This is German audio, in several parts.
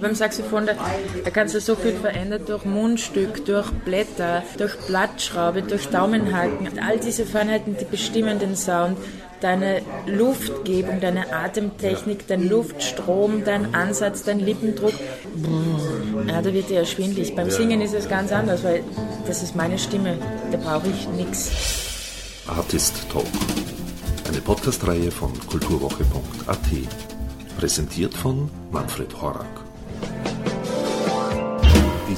Beim Saxophon, da, da kannst du so viel verändern durch Mundstück, durch Blätter, durch Blattschraube, durch Daumenhaken. All diese Feinheiten, die bestimmen den Sound. Deine Luftgebung, deine Atemtechnik, dein Luftstrom, dein Ansatz, dein Lippendruck. Ja, da wird dir ja schwindlig. Beim Singen ist es ganz anders, weil das ist meine Stimme. Da brauche ich nichts. Artist Talk. Eine Podcast-Reihe von kulturwoche.at. Präsentiert von Manfred Horak.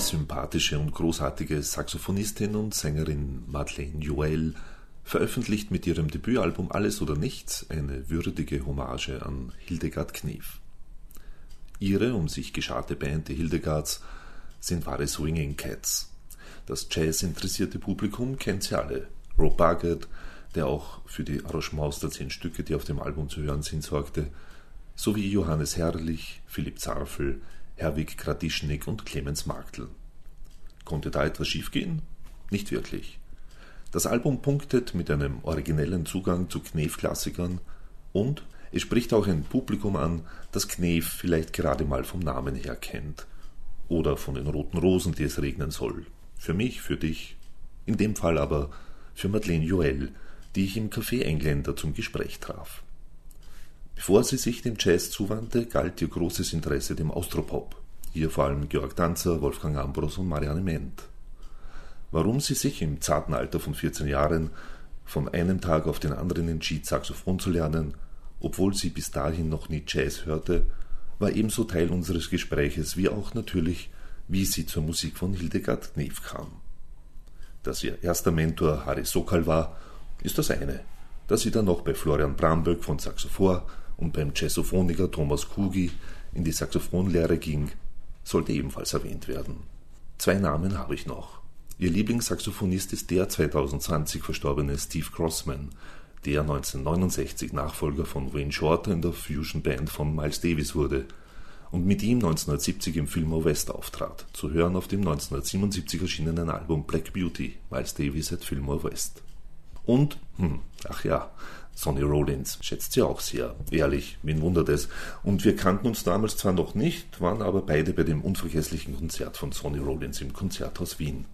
Sympathische und großartige Saxophonistin und Sängerin Madeleine Joel veröffentlicht mit ihrem Debütalbum Alles oder Nichts eine würdige Hommage an Hildegard Knef. Ihre um sich gescharte Band, die Hildegards, sind wahre Swinging Cats. Das Jazz-interessierte Publikum kennt sie alle. Rob Buggett, der auch für die Arrangements der zehn Stücke, die auf dem Album zu hören sind, sorgte, sowie Johannes Herrlich, Philipp Zarfel, Herwig Gradischnik und Clemens Marktl. Konnte da etwas schiefgehen? Nicht wirklich. Das Album punktet mit einem originellen Zugang zu Knef-Klassikern und es spricht auch ein Publikum an, das Knef vielleicht gerade mal vom Namen her kennt. Oder von den roten Rosen, die es regnen soll. Für mich, für dich. In dem Fall aber für Madeleine Joel, die ich im Café Engländer zum Gespräch traf. Bevor sie sich dem Jazz zuwandte, galt ihr großes Interesse dem Austropop. Hier vor allem Georg Danzer, Wolfgang Ambros und Marianne Ment. Warum sie sich im zarten Alter von 14 Jahren von einem Tag auf den anderen entschied, Saxophon zu lernen, obwohl sie bis dahin noch nie Jazz hörte, war ebenso Teil unseres Gespräches wie auch natürlich, wie sie zur Musik von Hildegard Knef kam. Dass ihr erster Mentor Harry Sokal war, ist das eine. Dass sie dann noch bei Florian Bramböck von Saxophor und beim Jazzophoniker Thomas Kugi in die Saxophonlehre ging, sollte ebenfalls erwähnt werden. Zwei Namen habe ich noch. Ihr Lieblingssaxophonist ist der 2020 verstorbene Steve Crossman, der 1969 Nachfolger von Wayne Shorter in der Fusion Band von Miles Davis wurde und mit ihm 1970 im Film West auftrat, zu hören auf dem 1977 erschienenen Album Black Beauty, Miles Davis at Fillmore West. Und, hm, ach ja, Sonny Rollins schätzt sie auch sehr. Ehrlich, wen wundert es? Und wir kannten uns damals zwar noch nicht, waren aber beide bei dem unvergesslichen Konzert von Sonny Rollins im Konzerthaus Wien.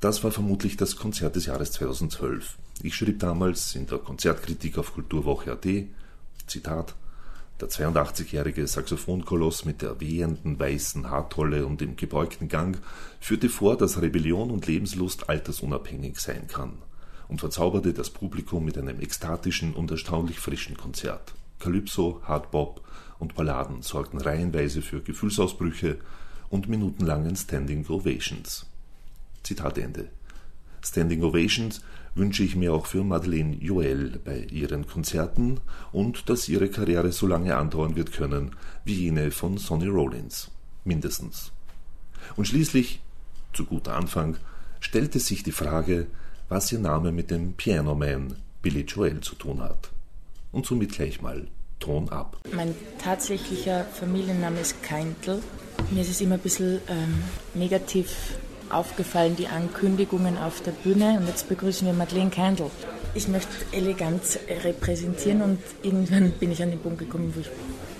Das war vermutlich das Konzert des Jahres 2012. Ich schrieb damals in der Konzertkritik auf Kulturwoche.at, Zitat, der 82-jährige Saxophonkoloss mit der wehenden weißen Haartolle und dem gebeugten Gang führte vor, dass Rebellion und Lebenslust altersunabhängig sein kann und verzauberte das Publikum mit einem ekstatischen und erstaunlich frischen Konzert. Calypso, Hardbop und Balladen sorgten reihenweise für Gefühlsausbrüche und minutenlangen Standing Ovations. Zitat Ende. Standing Ovations wünsche ich mir auch für Madeleine Joel bei ihren Konzerten und dass ihre Karriere so lange andauern wird können wie jene von Sonny Rollins. Mindestens. Und schließlich, zu guter Anfang, stellte sich die Frage, was ihr Name mit dem Piano Man Billy Joel zu tun hat. Und somit gleich mal Ton ab. Mein tatsächlicher Familienname ist Keintl. Mir ist es immer ein bisschen ähm, negativ aufgefallen, die Ankündigungen auf der Bühne. Und jetzt begrüßen wir Madeleine Keintl. Ich möchte Eleganz repräsentieren und irgendwann bin ich an den Punkt gekommen, wo ich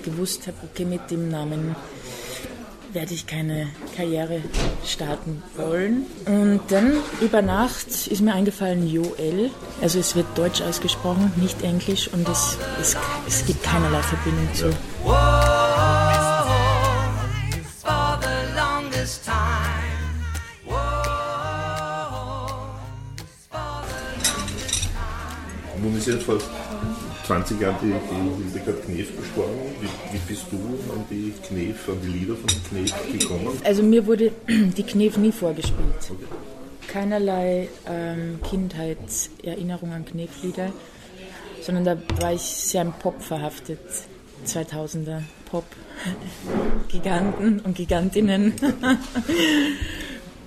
gewusst habe, okay, mit dem Namen werde ich keine Karriere starten wollen. Und dann über Nacht ist mir eingefallen Joel. Also es wird Deutsch ausgesprochen, nicht Englisch und es, es, es gibt keinerlei Verbindung zu. Nun ist jetzt fast 20 Jahren die, die Hildegard Knef gestorben. Wie, wie, bist du an die Knef, an die Lieder von Knef gekommen? Also mir wurde die Knef nie vorgespielt. Okay. Keinerlei ähm, Kindheitserinnerung an Kneflieder, sondern da war ich sehr im Pop verhaftet. 2000er Pop-Giganten und Gigantinnen.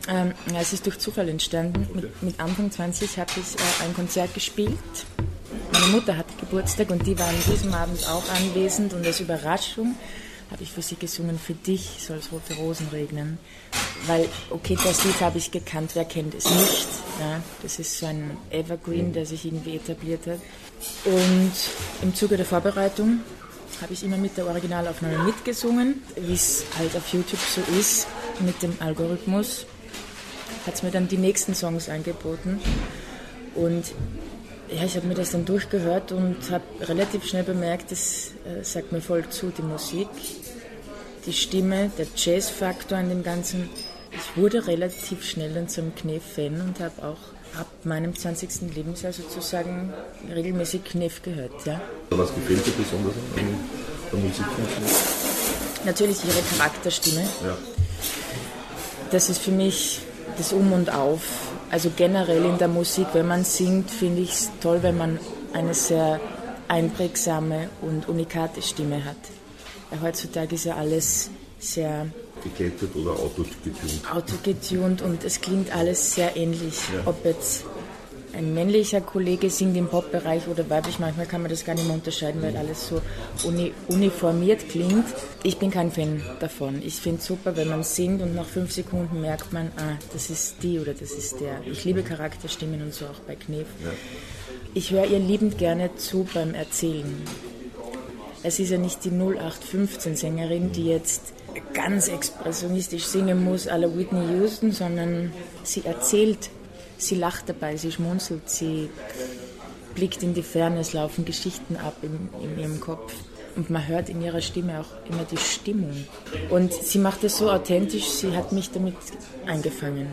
ähm, ja, es ist durch Zufall entstanden. Mit, mit Anfang 20 habe ich äh, ein Konzert gespielt meine Mutter hatte Geburtstag und die war an diesem Abend auch anwesend und als Überraschung habe ich für sie gesungen, für dich soll es rote Rosen regnen. Weil, okay, das Lied habe ich gekannt, wer kennt es nicht. Ja, das ist so ein Evergreen, der sich irgendwie etabliert hat. Und im Zuge der Vorbereitung habe ich immer mit der Originalaufnahme mitgesungen, wie es halt auf YouTube so ist mit dem Algorithmus. Hat es mir dann die nächsten Songs angeboten und ja, ich habe mir das dann durchgehört und habe relativ schnell bemerkt, das äh, sagt mir voll zu, die Musik, die Stimme, der Jazz-Faktor an dem Ganzen. Ich wurde relativ schnell dann zum Knef-Fan und habe auch ab meinem 20. Lebensjahr sozusagen regelmäßig Knef gehört. Ja. Was gefällt dir besonders an der Musik von Knef? Natürlich ihre Charakterstimme. Ja. Das ist für mich das Um und Auf also generell in der Musik, wenn man singt, finde ich es toll, wenn man eine sehr einprägsame und unikate Stimme hat. Ja, heutzutage ist ja alles sehr geglättet oder autogetunt. Autogetunt und es klingt alles sehr ähnlich. Ja. Ob jetzt ein männlicher Kollege singt im Pop-Bereich oder weiblich, manchmal kann man das gar nicht mehr unterscheiden, weil alles so uni uniformiert klingt. Ich bin kein Fan davon. Ich finde es super, wenn man singt und nach fünf Sekunden merkt man, ah, das ist die oder das ist der. Ich liebe Charakterstimmen und so auch bei Knef. Ja. Ich höre ihr liebend gerne zu beim Erzählen. Es ist ja nicht die 0815-Sängerin, die jetzt ganz expressionistisch singen muss, à la Whitney Houston, sondern sie erzählt Sie lacht dabei, sie schmunzelt, sie blickt in die Ferne, es laufen Geschichten ab in, in ihrem Kopf. Und man hört in ihrer Stimme auch immer die Stimmung. Und sie macht es so authentisch, sie hat mich damit eingefangen.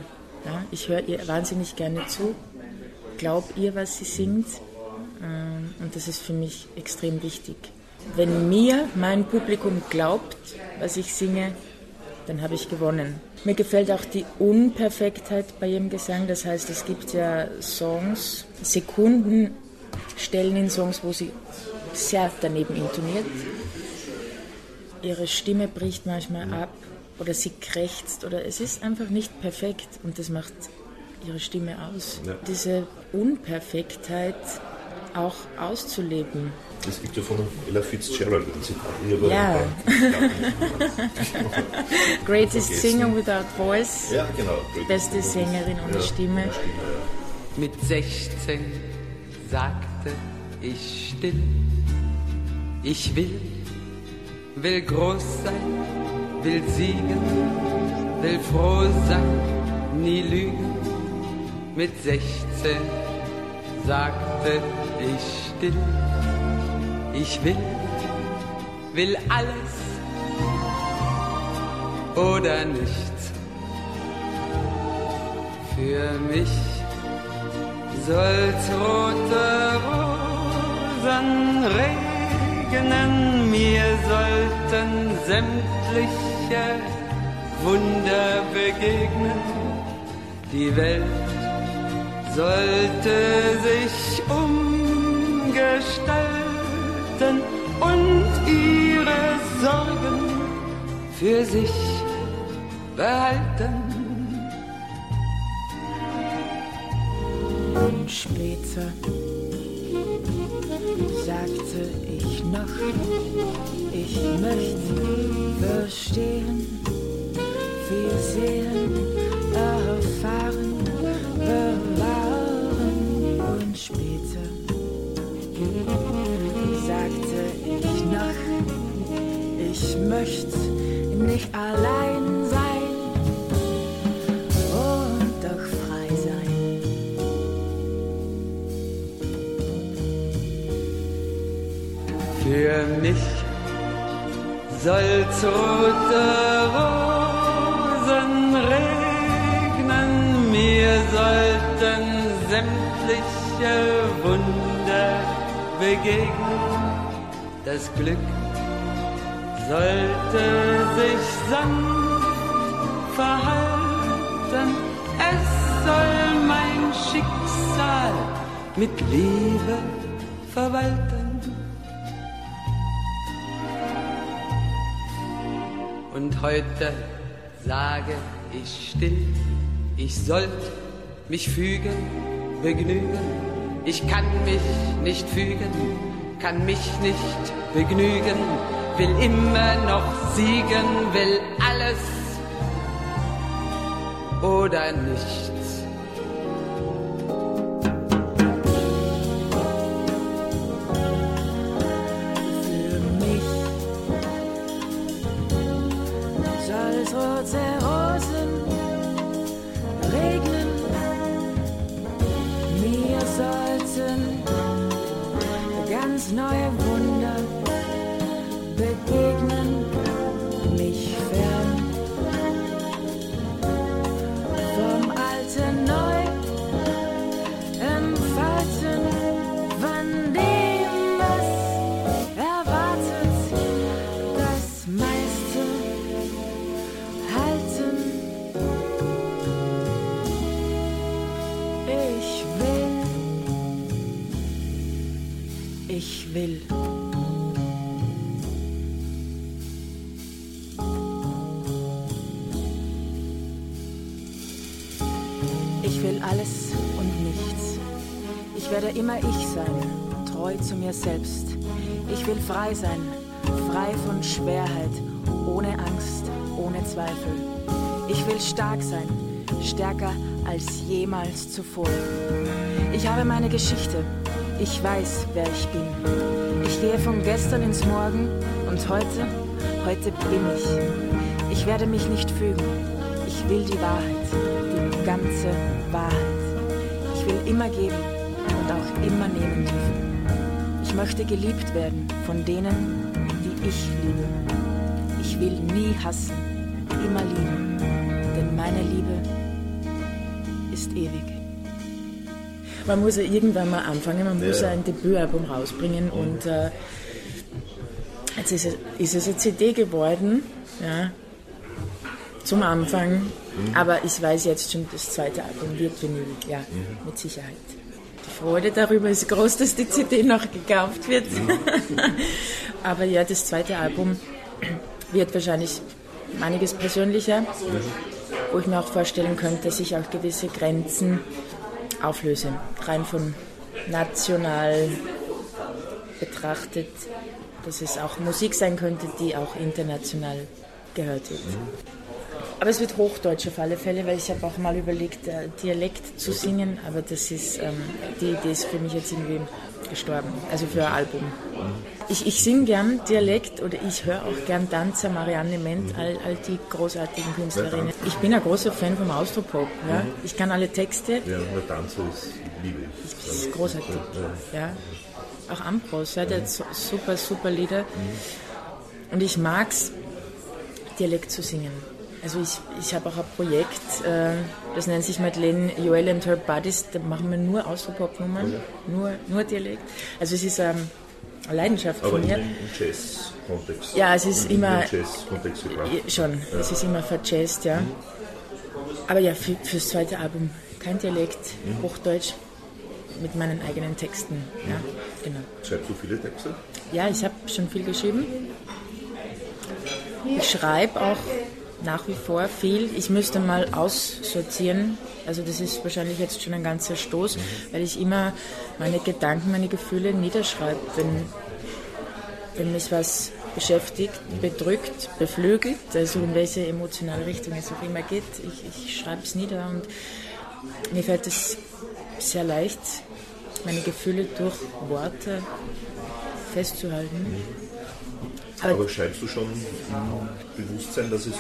Ja, ich höre ihr wahnsinnig gerne zu, glaube ihr, was sie singt. Ähm, und das ist für mich extrem wichtig. Wenn mir mein Publikum glaubt, was ich singe, dann habe ich gewonnen. Mir gefällt auch die Unperfektheit bei ihrem Gesang. Das heißt, es gibt ja Songs, Sekunden, Stellen in Songs, wo sie sehr daneben intoniert. Ihre Stimme bricht manchmal ab oder sie krächzt oder es ist einfach nicht perfekt und das macht ihre Stimme aus. Ja. Diese Unperfektheit auch auszuleben. Es gibt ja von Ella Fitzgerald ein Zitat. Ja. Greatest Singer without voice. Ja, genau. Beste Sängerin ohne ja. Stimme. Mit 16 sagte ich still, ich will, will groß sein, will siegen, will froh sein, nie lügen. Mit 16 sagte ich still, ich will, will alles oder nichts. Für mich soll's rote Rosen regnen, mir sollten sämtliche Wunder begegnen. Die Welt sollte sich umgestalten Ängsten und ihre Sorgen für sich behalten. Und später sagte ich noch, ich möchte verstehen, wir sehen, erfahren, möchte nicht allein sein und doch frei sein. Für mich soll's rote Rosen regnen, mir sollten sämtliche Wunder begegnen das Glück sollte sich sanft verhalten. Es soll mein Schicksal mit Liebe verwalten. Und heute sage ich still, ich sollte mich fügen, begnügen. Ich kann mich nicht fügen, kann mich nicht begnügen, will immer noch siegen, will alles oder nichts. Will. Ich will alles und nichts. Ich werde immer ich sein, treu zu mir selbst. Ich will frei sein, frei von Schwerheit, ohne Angst, ohne Zweifel. Ich will stark sein, stärker als jemals zuvor. Ich habe meine Geschichte. Ich weiß, wer ich bin. Ich gehe von gestern ins Morgen und heute, heute bin ich. Ich werde mich nicht fügen. Ich will die Wahrheit, die ganze Wahrheit. Ich will immer geben und auch immer nehmen dürfen. Ich möchte geliebt werden von denen, die ich liebe. Ich will nie hassen, immer lieben, denn meine Liebe ist ewig. Man muss ja irgendwann mal anfangen, man muss ja, ein Debütalbum rausbringen und äh, jetzt ist es, ist es eine CD geworden, ja, zum Anfang, aber ich weiß jetzt schon, das zweite Album wird Vinyl, ja, mit Sicherheit. Die Freude darüber ist groß, dass die CD noch gekauft wird. aber ja, das zweite Album wird wahrscheinlich einiges persönlicher, wo ich mir auch vorstellen könnte, dass ich auch gewisse Grenzen auflöse, rein von national betrachtet, dass es auch Musik sein könnte, die auch international gehört wird. Aber es wird Hochdeutsch auf alle Fälle, weil ich habe auch mal überlegt, äh, Dialekt zu singen, aber das ist, ähm, die Idee ist für mich jetzt irgendwie gestorben, also für ein Album. Ich, ich singe gern Dialekt oder ich höre auch gern Danzer, Marianne Ment, all, all die großartigen Künstlerinnen. Ich bin ein großer Fan vom Austropop. Ja? Ich kann alle Texte. Ja, der Danzer ist liebe ich. Das ist großartig. Ja. Auch Ambros, ja, der hat super, super Lieder. Und ich mag's, Dialekt zu singen. Also ich, ich habe auch ein Projekt, äh, das nennt sich Madeleine Joel and Her Buddies, da machen wir nur Austropop-Nummern, nur, nur Dialekt. Also es ist ähm, eine Leidenschaft Aber von mir. im, im Jazz-Kontext. Ja, es ist Im immer- Jazz-Kontext gebracht. Ja, Schon, es ist immer verjazzt, ja. Aber ja, für, fürs zweite Album kein Dialekt, Hochdeutsch, mit meinen eigenen Texten. Ja, genau. Schreibst du viele Texte? Ja, ich habe schon viel geschrieben. Ich schreibe auch nach wie vor viel. Ich müsste mal aussortieren. Also das ist wahrscheinlich jetzt schon ein ganzer Stoß, weil ich immer meine Gedanken, meine Gefühle niederschreibe, wenn, wenn mich was beschäftigt, bedrückt, beflügelt, also in welche emotionale Richtung es auch immer geht. Ich, ich schreibe es nieder und mir fällt es sehr leicht, meine Gefühle durch Worte festzuhalten. Aber- Aber schreibst du schon im Bewusstsein, dass es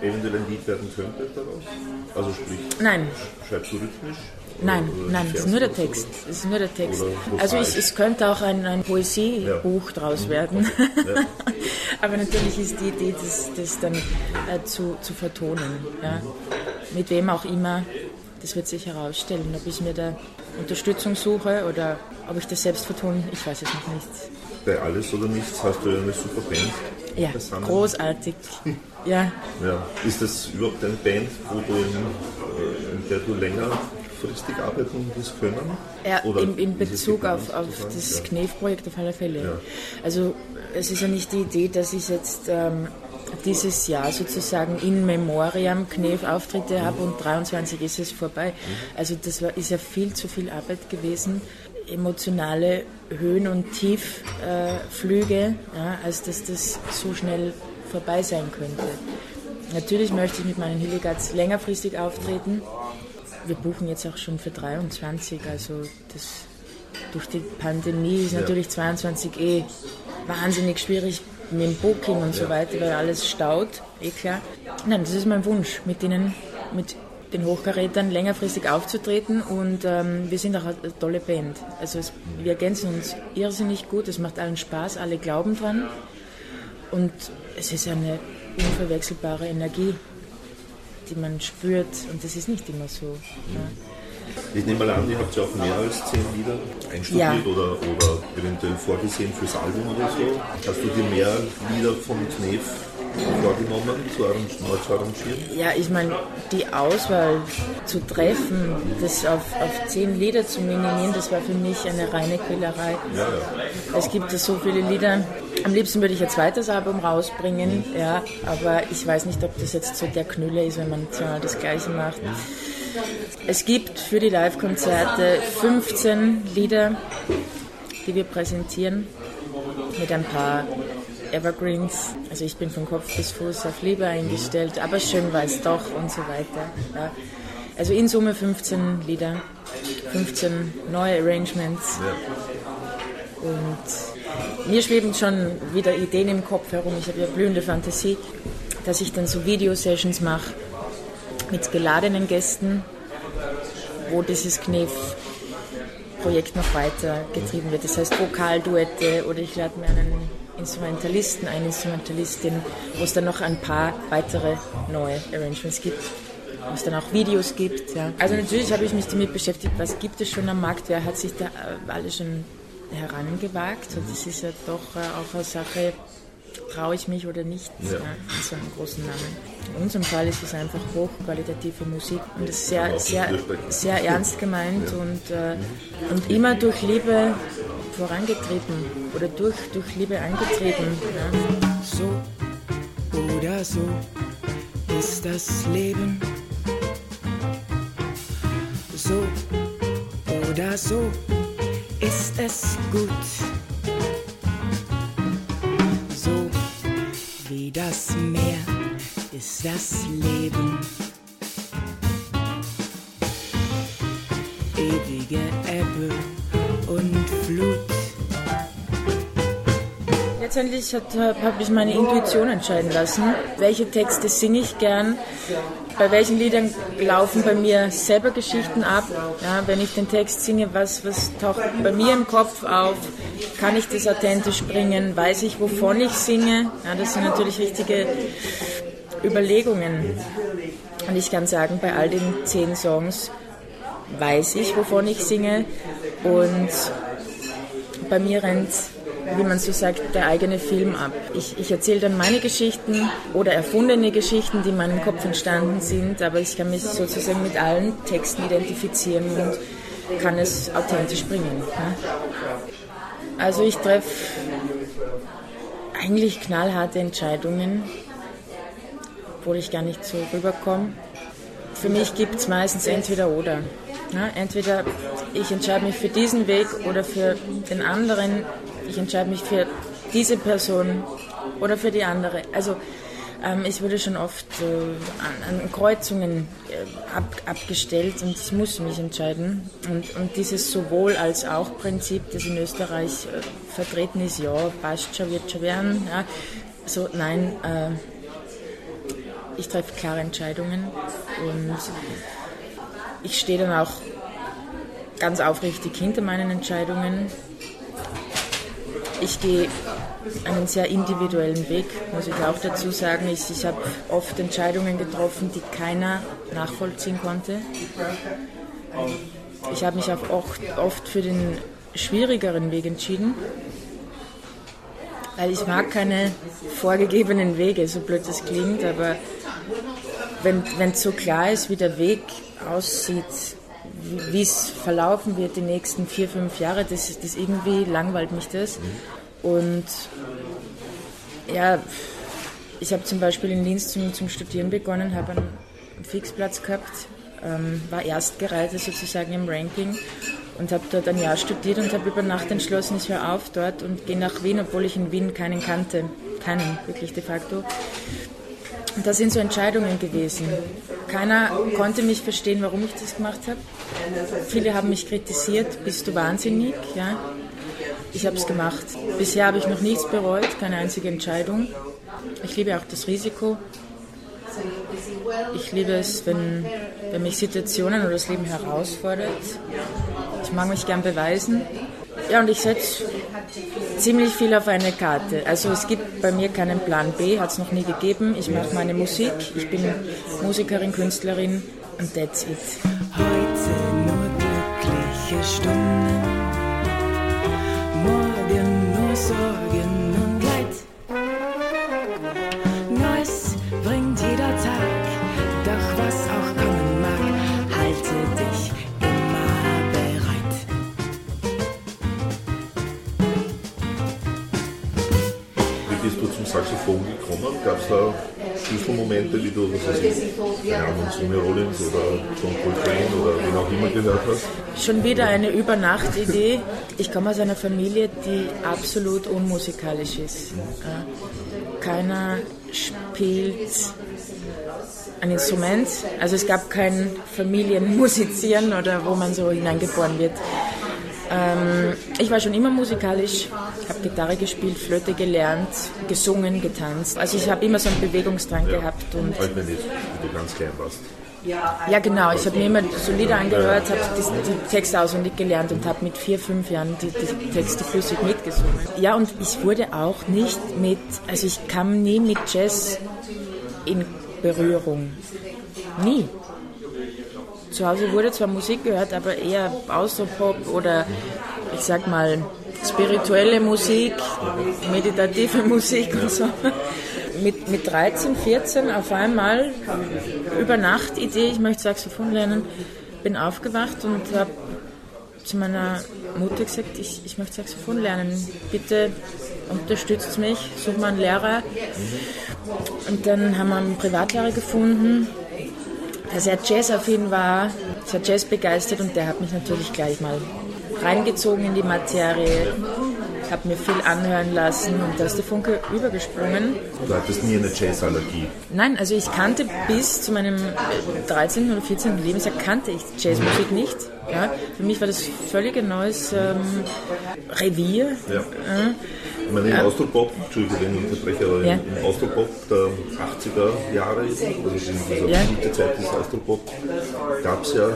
eventuell ein Lied werden könnte daraus? Also sprich, Nein, schreibst du rhythmisch? nein, Oder nein, es ist nur der Text. Es ist nur der Text. Also es, es könnte auch ein, ein Poesiebuch draus werden. Ja. Aber natürlich ist die Idee, das, das dann äh, zu, zu vertonen. Ja? Mit wem auch immer, das wird sich herausstellen. Ob ich mir da Unterstützung suche oder ob ich das selbst vertone, ich weiß es noch nicht. Bei Alles oder Nichts hast du ja eine super Band. Ja, großartig. Ja, Ja. Ist das überhaupt eine Band, wo du in, äh, in der du längerfristig arbeiten wirst können? Ja, in, in Bezug auf, auf das Ja. Knef-Projekt auf alle Fälle. Ja. Also es ist ja nicht die Idee, dass ich jetzt ähm, dieses Jahr sozusagen in Memoriam Knef-Auftritte habe und 23 ist es vorbei. Mhm. Also das war, ist ja viel zu viel Arbeit gewesen, emotionale Höhen- und Tiefflüge, äh, ja, als dass das so schnell vorbei sein könnte. Natürlich möchte ich mit meinen Hilligards längerfristig auftreten. Wir buchen jetzt auch schon für 23, also das durch die Pandemie ist Ja. natürlich 22 eh wahnsinnig schwierig mit dem Booking und so weiter, weil alles staut, eh klar. Nein, das ist mein Wunsch, mit denen, mit den Hochkarätern längerfristig aufzutreten und ähm, wir sind auch eine tolle Band. Also es, wir ergänzen uns irrsinnig gut, es macht allen Spaß, alle glauben dran und es ist eine unverwechselbare Energie, die man spürt und das ist nicht immer so. Ja. Ich nehme mal an, ihr habt ja auch mehr als zehn Lieder einstudiert ja. oder, oder eventuell vorgesehen fürs Album oder so. Hast du dir mehr Lieder von Knef vorgenommen, zu, neu zu arrangieren? Ja, ich meine, die Auswahl zu treffen, das auf, auf zehn Lieder zu minimieren, das war für mich eine reine Quälerei. Ja, ja. Es gibt so viele Lieder. Am liebsten würde ich ein zweites Album rausbringen, ja, aber ich weiß nicht, ob das jetzt so der Knülle ist, wenn man zweimal das Gleiche macht. Es gibt für die Live-Konzerte 15 Lieder, die wir präsentieren, mit ein paar Evergreens. Also ich bin von Kopf bis Fuß auf Liebe eingestellt, aber schön war es doch und so weiter. Ja. Also in Summe 15 Lieder, 15 neue Arrangements. Und mir schweben schon wieder Ideen im Kopf herum. Ich habe ja blühende Fantasie, dass ich dann so Videosessions mache mit geladenen Gästen, wo dieses Knef-Projekt noch weiter getrieben wird. Das heißt Vokalduette oder ich lade mir einen Instrumentalisten, eine Instrumentalistin, wo es dann noch ein paar weitere neue Arrangements gibt, wo es dann auch Videos gibt. Ja. Also natürlich habe ich mich damit beschäftigt, was gibt es schon am Markt, wer hat sich da äh, alle schon herangewagt. Und das ist ja doch äh, auch eine Sache, traue ich mich oder nicht, ja. Ja, so einen großen Namen. In unserem Fall ist es einfach hochqualitative Musik und es ist sehr, sehr, sehr ernst gemeint und, äh, und immer durch Liebe vorangetrieben oder durch, durch Liebe angetrieben. Ja. So oder so ist das Leben. So oder so ist es gut. So wie das Meer das Leben. Ewige Ebbe und Flut. Letztendlich habe ich meine Intuition entscheiden lassen, welche Texte singe ich gern, bei welchen Liedern laufen bei mir selber Geschichten ab. Ja, wenn ich den Text singe, was, was taucht bei mir im Kopf auf, kann ich das authentisch bringen, weiß ich, wovon ich singe. Ja, das sind natürlich wichtige Überlegungen. Und ich kann sagen, bei all den zehn Songs weiß ich, wovon ich singe. Und bei mir rennt, wie man so sagt, der eigene Film ab. Ich, ich erzähle dann meine Geschichten oder erfundene Geschichten, die in meinem Kopf entstanden sind, aber ich kann mich sozusagen mit allen Texten identifizieren und kann es authentisch bringen. Also ich treffe eigentlich knallharte Entscheidungen obwohl ich gar nicht so rüberkomme. Für mich gibt es meistens entweder oder. Ja, entweder ich entscheide mich für diesen Weg oder für den anderen. Ich entscheide mich für diese Person oder für die andere. Also ähm, ich wurde schon oft äh, an, an, Kreuzungen äh, ab, abgestellt und ich muss mich entscheiden. Und, und, dieses sowohl als auch Prinzip, das in Österreich äh, vertreten ist, ja, passt schon, wird schon werden. Ja. So, nein, äh, ich treffe klare Entscheidungen und ich stehe dann auch ganz aufrichtig hinter meinen Entscheidungen. Ich gehe einen sehr individuellen Weg, muss ich auch dazu sagen. Ich, ich habe oft Entscheidungen getroffen, die keiner nachvollziehen konnte. Ich habe mich auch oft, oft für den schwierigeren Weg entschieden, weil ich mag keine vorgegebenen Wege, so blöd das klingt, aber wenn es so klar ist, wie der Weg aussieht, wie es verlaufen wird die nächsten vier, fünf Jahre, das, das irgendwie langweilt mich das. Und ja, ich habe zum Beispiel in Linz zum, zum Studieren begonnen, habe einen Fixplatz gehabt, ähm, war Erstgereihte sozusagen im Ranking und habe dort ein Jahr studiert und habe über Nacht entschlossen, ich höre auf dort und gehe nach Wien, obwohl ich in Wien keinen kannte, keinen wirklich de facto. Und das sind so Entscheidungen gewesen. Keiner konnte mich verstehen, warum ich das gemacht habe. Viele haben mich kritisiert, bist du wahnsinnig? Ja. Ich habe es gemacht. Bisher habe ich noch nichts bereut, keine einzige Entscheidung. Ich liebe auch das Risiko. Ich liebe es, wenn, wenn mich Situationen oder das Leben herausfordert. Ich mag mich gern beweisen. Ja, und ich setze ziemlich viel auf eine Karte. Also es gibt bei mir keinen Plan B, hat es noch nie gegeben. Ich mache meine Musik, ich bin Musikerin, Künstlerin und that's it. Heute nur glückliche Stunden, morgen nur Sorgen Saxophon gekommen? Gab es da Schlüsselmomente, wie du, was weiß ich, keine Ahnung, Sonny Rollins oder John Coltrane oder wen auch immer gehört hast? Schon wieder eine Übernachtidee. Ich komme aus einer Familie, die absolut unmusikalisch ist. Äh, Keiner spielt ein Instrument. Also es gab kein Familienmusizieren oder wo man so hineingeboren wird. Ähm, ich war schon immer musikalisch, habe Gitarre gespielt, Flöte gelernt, gesungen, getanzt. Also ich habe immer so einen Bewegungsdrang gehabt und mir nicht, wie du ganz klein warst. ja, genau. Ich habe mir immer so Lieder angehört, habe die, die Texte auswendig gelernt und habe mit vier, fünf Jahren die, die Texte flüssig mitgesungen. Ja, und ich wurde auch nicht mit, also ich kam nie mit Jazz in Berührung. Nie. Zu Hause wurde zwar Musik gehört, aber eher Austropop oder ich sag mal spirituelle Musik, meditative Musik und so. Mit, mit 13, 14 auf einmal über Nacht Idee, ich möchte Saxophon lernen, bin aufgewacht und habe zu meiner Mutter gesagt, ich, ich möchte Saxophon lernen. Bitte unterstützt mich, such mal einen Lehrer. Und dann haben wir einen Privatlehrer gefunden, der sehr jazzaffin war, sehr Jazz begeistert und der hat mich natürlich gleich mal reingezogen in die Materie, hat mir viel anhören lassen und da ist der Funke übergesprungen. Du hattest nie eine Jazzallergie. Nein, also ich kannte bis zu meinem 13. oder 14. Lebensjahr kannte ich Jazzmusik nicht. Ja, für mich war das völlig ein neues ähm, Revier. Ja. Ich meine, im Austropop, Entschuldigung, wenn ich unterbreche, aber Ja. im Austropop der 80er Jahre, also in dieser Ja. Zeit des Austropop, gab es ja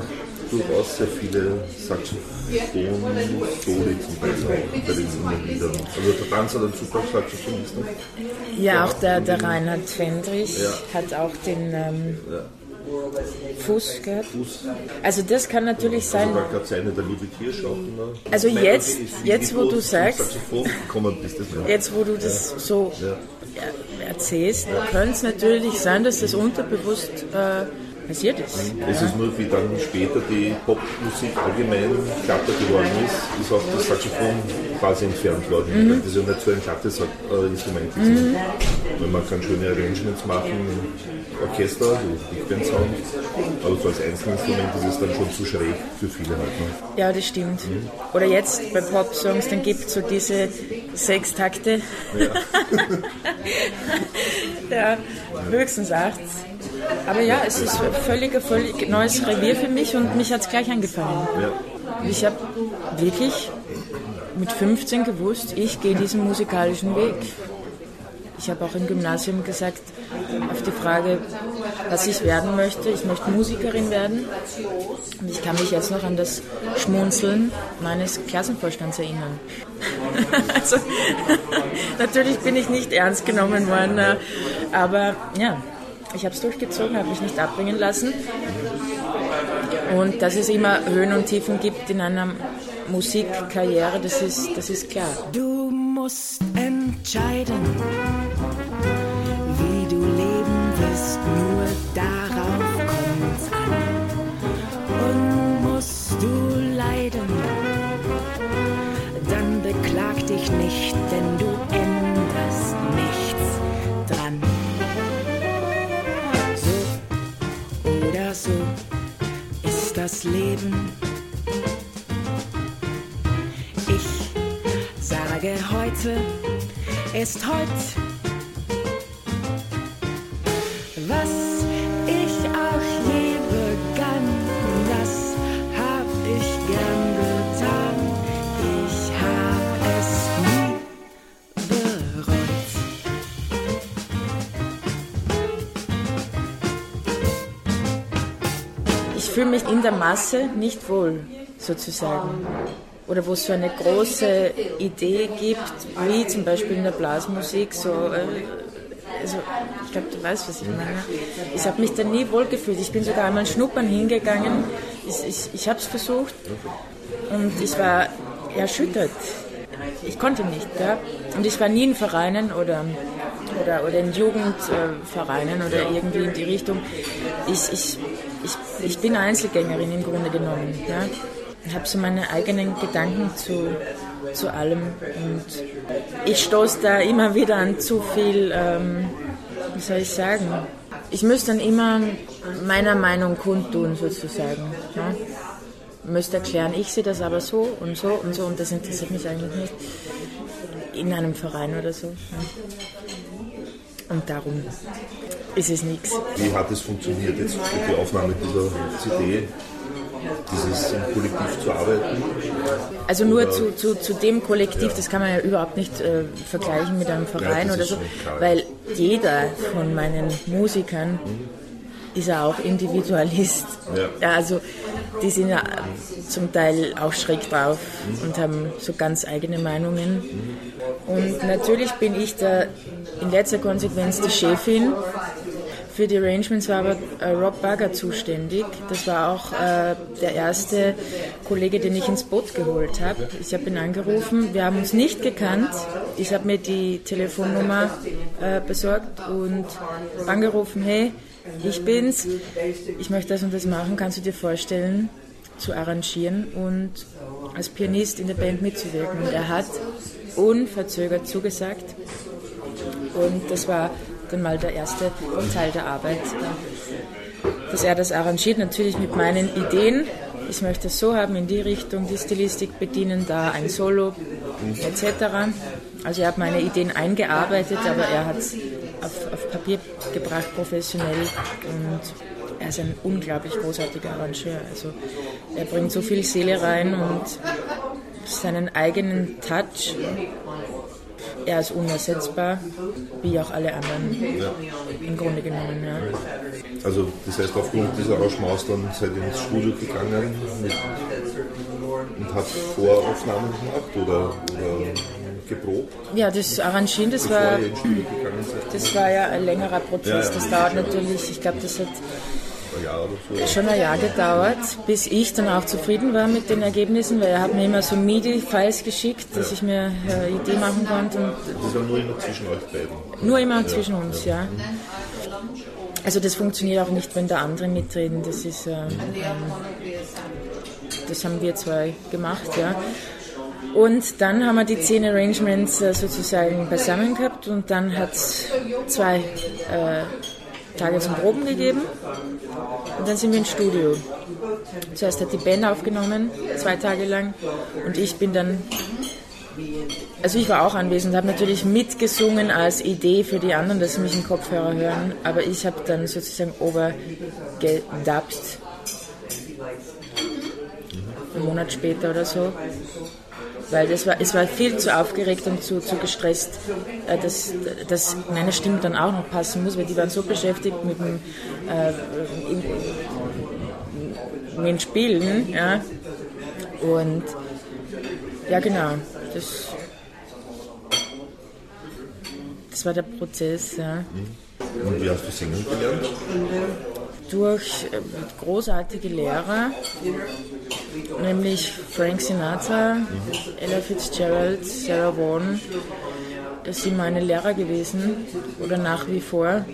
durchaus sehr viele Saxophon-Soli zum Beispiel bei den Liedern. Also der Tanz hat einen super Saxophonist. ne? Ja, auch der, der Reinhard Fendrich Ja. hat auch den ähm, Fuß gehabt. Fuß. Also das kann natürlich sein. Also da gab es eine der liebe Tierschatten. Ne? Also Nein, jetzt- jetzt, wo du sagst- Saxophon bist, Jetzt, wo du das so Ja. ja, erzählst, könnte es natürlich sein, dass das unterbewusst äh, passiert ist. Es ist nur, wie dann später die Popmusik allgemein glatter geworden ist, ist auch das Saxophon quasi entfernt worden. Mhm. Das ist ja nicht so ein glattes äh, Instrument. Mhm. Weil man kann schöne Arrangements machen, Orchester, so Big Band Sound, aber so als Einzelinstrument ist es dann schon zu schräg für viele halt. Ne? Ja, das stimmt. Oder jetzt bei Pop-Songs, dann gibt es so diese sechs Takte. Ja. höchstens acht. Aber ja, es ist völlig, ein völlig neues Revier für mich und mich hat es gleich angefallen. Ja. Ich habe wirklich mit 15 gewusst, ich gehe diesen musikalischen Weg. Ich habe auch im Gymnasium gesagt, auf die Frage, was ich werden möchte, ich möchte Musikerin werden. Und ich kann mich jetzt noch an das Schmunzeln meines Klassenvorstands erinnern. also, natürlich bin ich nicht ernst genommen worden, äh, aber ja, ich habe es durchgezogen, habe mich nicht abbringen lassen. Und dass es immer Höhen und Tiefen gibt in einer Musikkarriere, das ist, das ist klar. Du musst entscheiden, das Leben. Ich sage heute ist heut. Fühle mich in der Masse nicht wohl, sozusagen. Oder wo es so eine große Idee gibt, wie zum Beispiel in der Blasmusik, so, äh, also ich glaube, du weißt, was ich meine. Ich habe mich da nie wohl gefühlt. Ich bin sogar einmal schnuppern hingegangen. Ich, ich, ich habe es versucht und ich war erschüttert. Ich konnte nicht. Ja? Und ich war nie in Vereinen oder, oder, oder in Jugendvereinen oder irgendwie in die Richtung. Ich, ich, ich, ich bin Einzelgängerin im Grunde genommen. Ja? Ich habe so meine eigenen Gedanken zu, zu allem und ich stoße da immer wieder an zu viel, ähm, wie soll ich sagen, ich müsste dann immer meiner Meinung kundtun sozusagen. Ja? müsste erklären, ich sehe das aber so und so und so und das interessiert mich eigentlich nicht in einem Verein oder so. Und darum ist es nichts. Wie hat es funktioniert jetzt die Aufnahme dieser CD? Dieses im Kollektiv zu arbeiten? Also nur zu, zu, zu dem Kollektiv, ja. das kann man ja überhaupt nicht äh, vergleichen mit einem Verein ja, oder so, weil jeder von meinen Musikern mhm ist er auch Individualist. Ja. Also die sind ja zum Teil auch schräg drauf mhm. und haben so ganz eigene Meinungen. Mhm. Und natürlich bin ich da in letzter Konsequenz die Chefin. Für die Arrangements war aber äh, Rob Bagger zuständig. Das war auch äh, der erste Kollege, den ich ins Boot geholt habe. Ich habe ihn angerufen. Wir haben uns nicht gekannt. Ich habe mir die Telefonnummer äh, besorgt und angerufen, hey, ich bin's, ich möchte das und das machen, kannst du dir vorstellen, zu arrangieren und als Pianist in der Band mitzuwirken. Und er hat unverzögert zugesagt und das war dann mal der erste Teil der Arbeit, dass er das arrangiert, natürlich mit meinen Ideen. Ich möchte es so haben, in die Richtung, die Stilistik bedienen, da ein Solo etc. Also er hat meine Ideen eingearbeitet, aber er hat es auf, auf Papier gebracht, professionell. Und er ist ein unglaublich großartiger Arrangeur. Also er bringt so viel Seele rein und seinen eigenen Touch. Er ist unersetzbar, wie auch alle anderen ja. im Grunde genommen. Ja. Also das heißt, aufgrund dieser Arrangements dann seid ihr ins Studio gegangen mit, und habt Voraufnahmen gemacht oder, oder geprobt? Ja, das Arrangieren, das war, das war ja ein längerer Prozess. Ja, das dauert natürlich, ich glaube, das hat schon ein Jahr gedauert, bis ich dann auch zufrieden war mit den Ergebnissen, weil er hat mir immer so MIDI-Files geschickt, dass ich mir eine Idee machen konnte. Und das war nur immer zwischen euch beiden? Nur immer zwischen uns, ja. Also das funktioniert auch nicht, wenn da andere mitreden. Das ist, ähm, ähm das haben wir zwei gemacht, ja. Und dann haben wir die zehn Arrangements äh, sozusagen beisammen gehabt und dann hat es zwei äh, Tage zum Proben gegeben und dann sind wir ins Studio. Zuerst hat die Band aufgenommen, zwei Tage lang und ich bin dann, also ich war auch anwesend, habe natürlich mitgesungen als Idee für die anderen, dass sie mich im Kopfhörer hören, aber ich habe dann sozusagen overgedubbt. Einen Monat später oder so weil das war, es war viel zu aufgeregt und zu, zu gestresst, äh, dass, dass meine Stimme dann auch noch passen muss, weil die waren so beschäftigt mit dem, äh, mit dem Spielen. Ja. Und ja, genau, das, das war der Prozess. Ja. Und wie hast du singen gelernt? Durch äh, großartige Lehrer, nämlich Frank Sinatra, Ella Fitzgerald, Sarah Vaughan. Das sind meine Lehrer gewesen oder nach wie vor.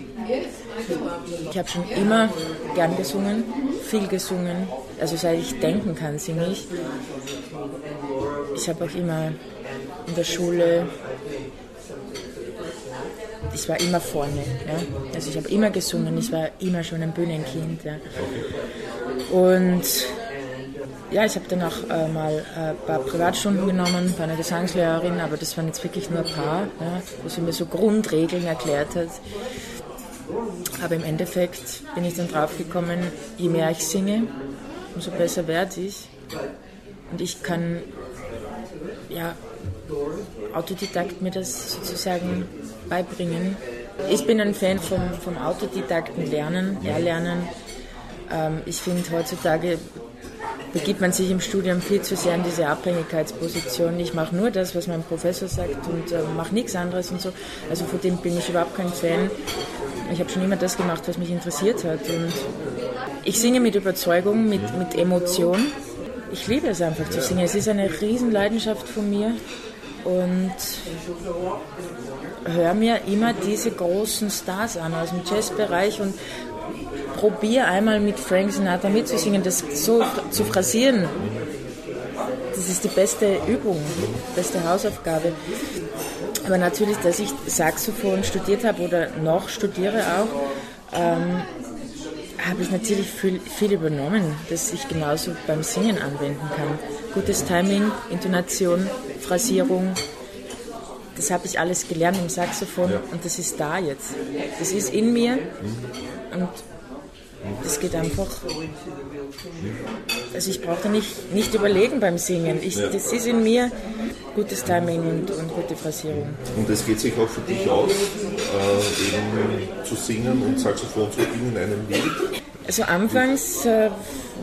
Ich habe schon immer gern gesungen, viel gesungen. Also seit ich denken kann, singe ich. Ich habe auch immer in der Schule, ich war immer vorne. Ja? Also ich habe immer gesungen, ich war immer schon ein Bühnenkind. Ja? Und ja, ich habe dann auch äh, mal äh, ein paar Privatstunden genommen bei einer Gesangslehrerin, aber das waren jetzt wirklich nur ein paar, ja, wo sie mir so Grundregeln erklärt hat. Aber im Endeffekt bin ich dann draufgekommen, je mehr ich singe, umso besser werde ich. Und ich kann ja, Autodidakt mir das sozusagen beibringen. Ich bin ein Fan vom, vom Autodidakten Lernen, Erlernen Ähm, ich finde, heutzutage begibt man sich im Studium viel zu sehr in diese Abhängigkeitsposition. Ich mache nur das, was mein Professor sagt und äh, mache nichts anderes und so. Also von dem bin ich überhaupt kein Fan. Ich habe schon immer das gemacht, was mich interessiert hat. Und ich singe mit Überzeugung, mit, mit Emotion. Ich liebe es einfach zu singen. Es ist eine Riesenleidenschaft von mir und höre mir immer diese großen Stars an aus dem Jazzbereich und probiere einmal mit Frank Sinatra mitzusingen, das so zu phrasieren. Das ist die beste Übung, beste Hausaufgabe. Aber natürlich, dass ich Saxophon studiert habe oder noch studiere auch, ähm, habe ich natürlich viel, viel übernommen, das ich genauso beim Singen anwenden kann. Gutes Timing, Intonation, Phrasierung, das habe ich alles gelernt im Saxophon ja. und das ist da jetzt. Das ist in mir und das geht einfach. Also ich brauche nicht, nicht überlegen beim Singen. Ich, das ist in mir gutes Timing und, und gute Phrasierung. Und es geht sich auch für dich aus, äh, eben zu singen und Saxophon zu spielen in einem Lied? Also anfangs äh,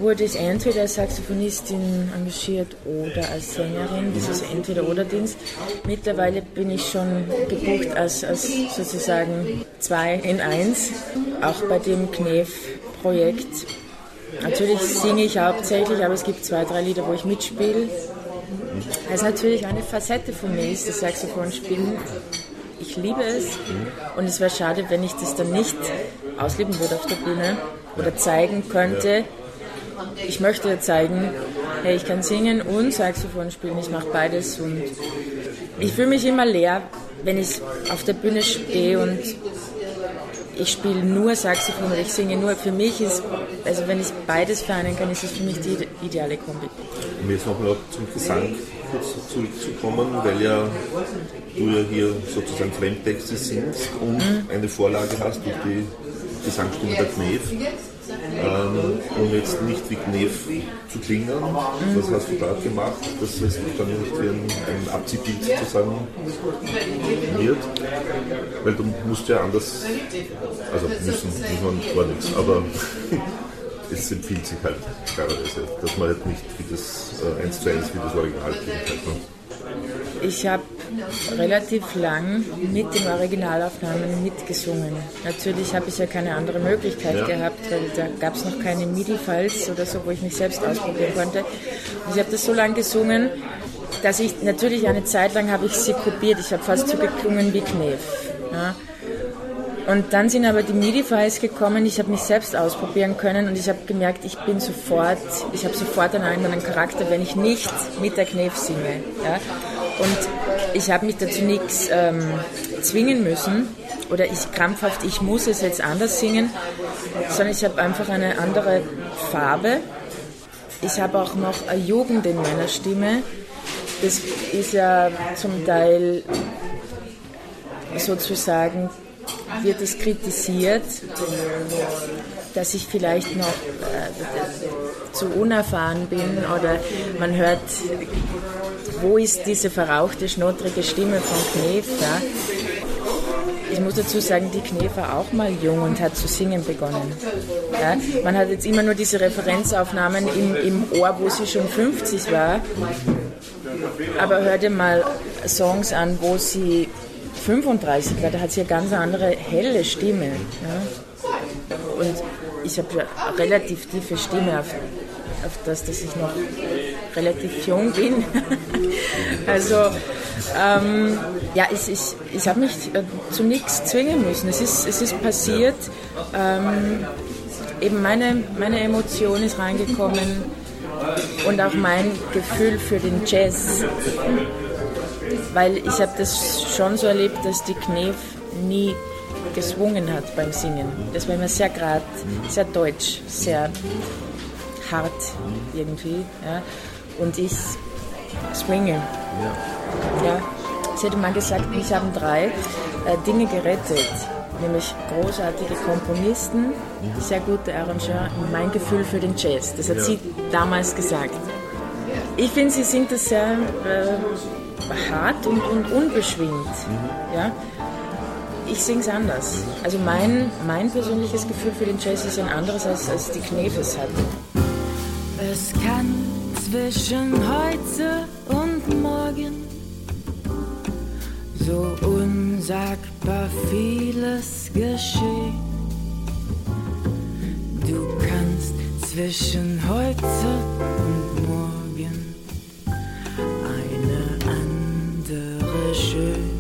wurde ich entweder als Saxophonistin engagiert oder als Sängerin, dieses Entweder-Oder-Dienst. Mittlerweile bin ich schon gebucht als, als sozusagen zwei in eins, auch bei dem Knef-Projekt. Natürlich singe ich hauptsächlich, aber es gibt zwei, drei Lieder, wo ich mitspiele. Das ist natürlich eine Facette von mir, ist das Saxophon spielen. Ich liebe es und es wäre schade, wenn ich das dann nicht ausleben würde auf der Bühne oder zeigen könnte. Ich möchte zeigen, hey, ich kann singen und Saxophon spielen, ich mache beides und ich fühle mich immer leer, wenn ich auf der Bühne stehe und ich spiele nur Saxophon oder ich singe nur. Für mich ist, also wenn ich beides vereinen kann, ist es für mich die ideale Kombi. Um jetzt nochmal zum Gesang kurz zurückzukommen, weil ja du ja hier sozusagen Fremdtexte singst und mhm. eine Vorlage hast durch die Gesangsstimme der Knef. Ähm, um jetzt nicht wie Knef zu klingen, was hast du da gemacht, dass es dann nicht wie ein, ein Abziehbild sozusagen wird? Weil du musst ja anders, also müssen, muss man gar nichts, aber es empfiehlt sich halt dass man halt nicht wie das äh, 1 zu 1 wie das Original klingt. Halt, ne? Ich habe relativ lang mit den Originalaufnahmen mitgesungen. Natürlich habe ich ja keine andere Möglichkeit ja. gehabt, weil da gab es noch keine MIDI-Files oder so, wo ich mich selbst ausprobieren konnte. Und ich habe das so lange gesungen, dass ich natürlich eine Zeit lang habe ich sie kopiert. Ich habe fast so geklungen wie Knef. Ja. Und dann sind aber die MIDI-Files gekommen, ich habe mich selbst ausprobieren können und ich habe gemerkt, ich bin sofort, ich habe sofort einen anderen Charakter, wenn ich nicht mit der Knef singe. Ja? Und ich habe mich dazu nichts ähm, zwingen müssen oder ich krampfhaft, ich muss es jetzt anders singen, sondern ich habe einfach eine andere Farbe. Ich habe auch noch eine Jugend in meiner Stimme. Das ist ja zum Teil sozusagen, wird es kritisiert, dass ich vielleicht noch äh, zu unerfahren bin oder man hört wo ist diese verrauchte, schnottrige Stimme von Knef da? Ich muss dazu sagen, die Knef war auch mal jung und hat zu singen begonnen. Ja, man hat jetzt immer nur diese Referenzaufnahmen im, im Ohr, wo sie schon 50 war. Aber hör dir mal Songs an, wo sie 35 war, da hat sie eine ganz andere helle Stimme. Ja. Und ich habe ja relativ tiefe Stimme auf, auf das, dass ich noch relativ jung bin. also ähm, ja, ich, ich, ich habe mich äh, zu nichts zwingen müssen. Es ist, es ist passiert. Ähm, eben meine, meine Emotion ist reingekommen und auch mein Gefühl für den Jazz. Weil ich habe das schon so erlebt, dass die Knef nie geswungen hat beim Singen. Das war immer sehr gerade, sehr deutsch, sehr hart irgendwie. Ja und ich swinge. Ja. ja. Sie hätte mal gesagt, mich haben drei äh, Dinge gerettet. Nämlich großartige Komponisten, mhm. sehr gute Arrangeur und mein Gefühl für den Jazz. Das hat ja. sie damals gesagt. Ich finde, sie sind das sehr äh, hart und, und unbeschwingt. Mhm. Ja? ich singe es anders. Also mein, mein persönliches Gefühl für den Jazz ist ein anderes, als, als die Knefes hatten. Es kann zwischen heute und morgen so unsagbar vieles geschehen. Du kannst zwischen heute und morgen eine andere schönere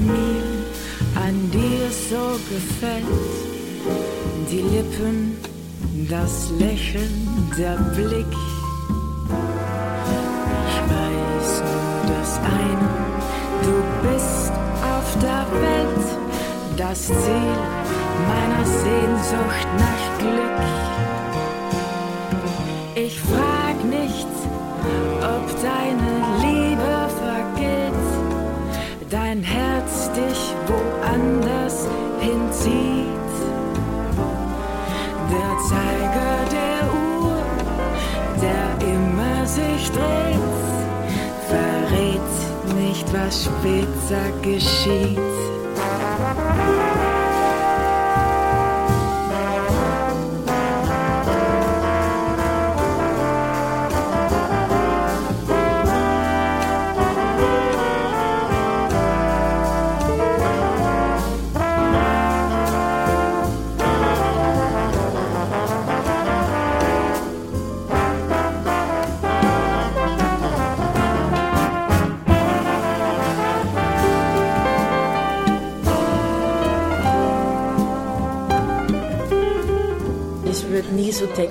mir an dir so gefällt. Die Lippen, das Lächeln, der Blick. Ich weiß nur das eine, du bist auf der Welt das Ziel meiner Sehnsucht nach Glück. Ich frag nicht, ob deine sich dreht, verrät nicht, was später geschieht.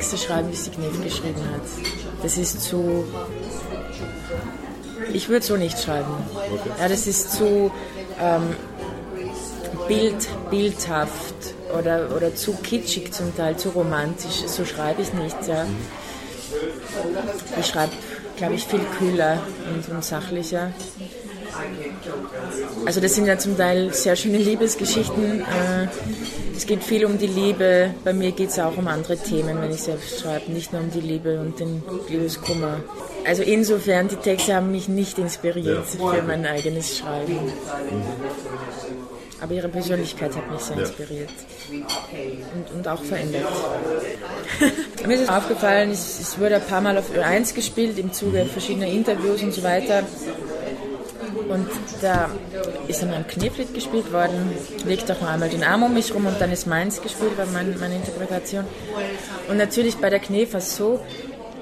Texte schreiben, wie sie Knef geschrieben hat. Das ist zu. Ich würde so nicht schreiben. Ja, das ist zu ähm, bild, bildhaft oder, oder zu kitschig zum Teil, zu romantisch. So schreibe ich nicht. Ja. Ich schreibe, glaube ich, viel kühler und, und sachlicher. Also das sind ja zum Teil sehr schöne Liebesgeschichten. Äh, Es geht viel um die Liebe. Bei mir geht es auch um andere Themen, wenn ich selbst schreibe. Nicht nur um die Liebe und den Liebeskummer. Also insofern, die Texte haben mich nicht inspiriert für mein eigenes Schreiben. Aber ihre Persönlichkeit hat mich sehr inspiriert und, und auch verändert. Mir ist es aufgefallen, es, es wurde ein paar Mal auf Ö1 gespielt im Zuge verschiedener Interviews und so weiter. Und da ist einmal ein Kneblit gespielt worden, legt auch noch einmal den Arm um mich rum und dann ist meins gespielt, war mein, meine Interpretation. Und natürlich bei der Knef war es so,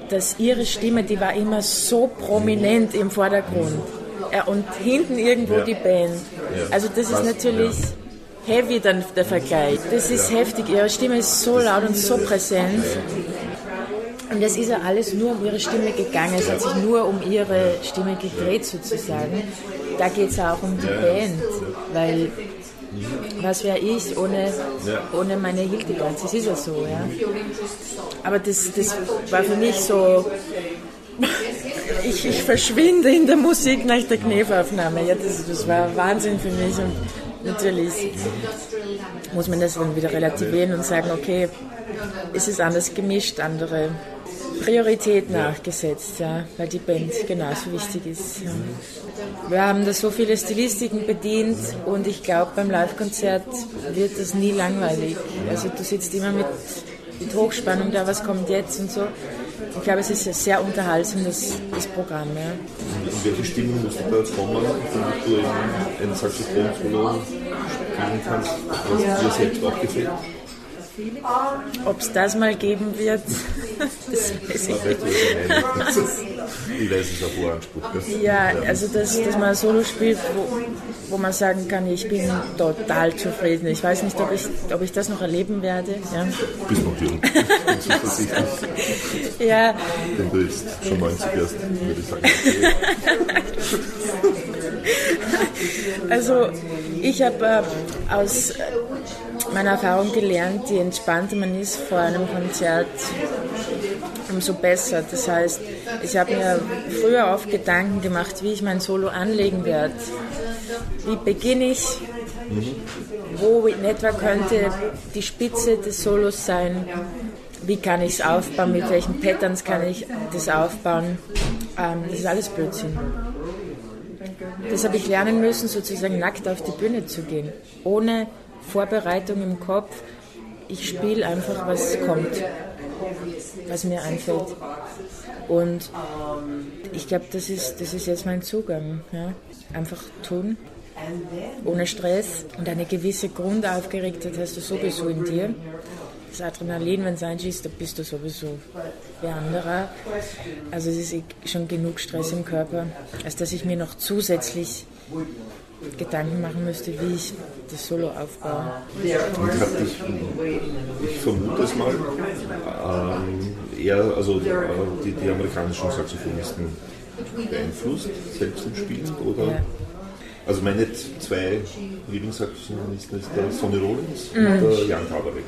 dass ihre Stimme, die war immer so prominent im Vordergrund. Ja, und hinten irgendwo Ja. die Band. Also das ist natürlich heavy dann der Vergleich. Das ist heftig. Ihre Stimme ist so laut und so präsent. Und es ist ja alles nur um ihre Stimme gegangen. Es hat sich nur um ihre Stimme gedreht sozusagen. Da geht es auch um die Band, weil was wäre ich ohne, ohne meine Hildegard? Das ist ja so, ja. Aber das, das war für mich so, ich, ich verschwinde in der Musik nach der Knefaufnahme. Ja, das, das war Wahnsinn für mich und natürlich muss man das dann wieder relativieren und sagen, okay, es ist anders gemischt, andere Priorität nachgesetzt, ja, weil die Band genauso wichtig ist. Ja. Wir haben da so viele Stilistiken bedient und ich glaube, beim Live-Konzert wird das nie langweilig. Also du sitzt immer mit, mit Hochspannung da, was kommt jetzt und so. Ich glaube, es ist sehr unterhaltsam, das, das Programm. Ja. In welche Stimmung musst du da kommen, damit du eben ein Saxophon-Solo spielen kannst, was dir selbst auch gefällt? Ob es das mal geben wird, das weiß ich nicht. Ich weiß es auch Anspruch. Ja, also dass, dass man ein Solo spielt, wo, wo man sagen kann, ich bin total zufrieden. Ich weiß nicht, ob ich, ob ich das noch erleben werde. Ja. Bis noch jung. Ja. Denn du bist schon 90 erst, würde ich sagen. Also ich habe äh, aus meiner Erfahrung gelernt, je entspannter man ist vor einem Konzert, umso besser. Das heißt, ich habe mir früher oft Gedanken gemacht, wie ich mein Solo anlegen werde. Wie beginne ich? Wo in etwa könnte die Spitze des Solos sein? Wie kann ich es aufbauen? Mit welchen Patterns kann ich das aufbauen? Ähm, das ist alles Blödsinn. Das habe ich lernen müssen, sozusagen nackt auf die Bühne zu gehen. Ohne Vorbereitung im Kopf. Ich spiele einfach, was kommt, was mir einfällt. Und ich glaube, das ist, das ist jetzt mein Zugang. Ja? Einfach tun, ohne Stress. Und eine gewisse Grundaufgeregtheit hast du sowieso in dir. Das Adrenalin, wenn es einschießt, da bist du sowieso wie anderer. Also es ist eh schon genug Stress im Körper, als dass ich mir noch zusätzlich Gedanken machen müsste, wie ich das Solo aufbaue. Und hat dich, ich vermute es mal, ähm, eher also äh, die, die amerikanischen Saxophonisten beeinflusst, selbst im Spielen? Oder? Ja. Also meine zwei Lieblingssaxophonisten ist der Sonny Rollins und der Jan Kabarek.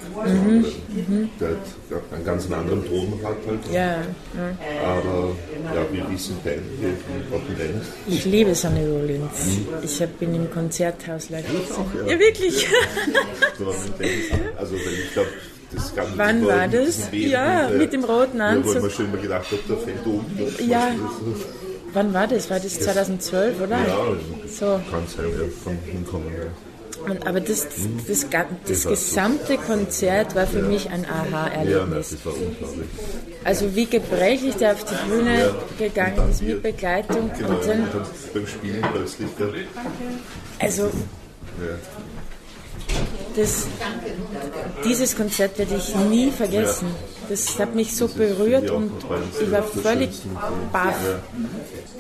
Der hat einen ganz anderen Ton hat halt. Ja, ja. Aber ja, wie wissen deine, wie wie deine? ich liebe Sonny Rollins. Ich hab, bin im Konzerthaus live gesehen. auch, ja. Ja, wirklich. Also weil ich glaube, Wann war das? Ja, mit dem roten Ja, wo Anzug. man schon immer gedacht hat, der fällt um. Ja. Das- Wann war das? War das 2012, oder? Ja, So. kann sein, ja, von hinkommen. Ja. Und, aber das, das, ga- das gesamte Konzert war für mich ein Ja, Aha-Erlebnis. das war unglaublich. Also wie gebrechlich der auf die Bühne gegangen ist mit Begleitung. Genau, Und und dann, dann beim Spielen plötzlich. Ja, also ja. das, dieses Konzert werde ich nie vergessen. Das hat mich so berührt Ja, und ich war völlig baff.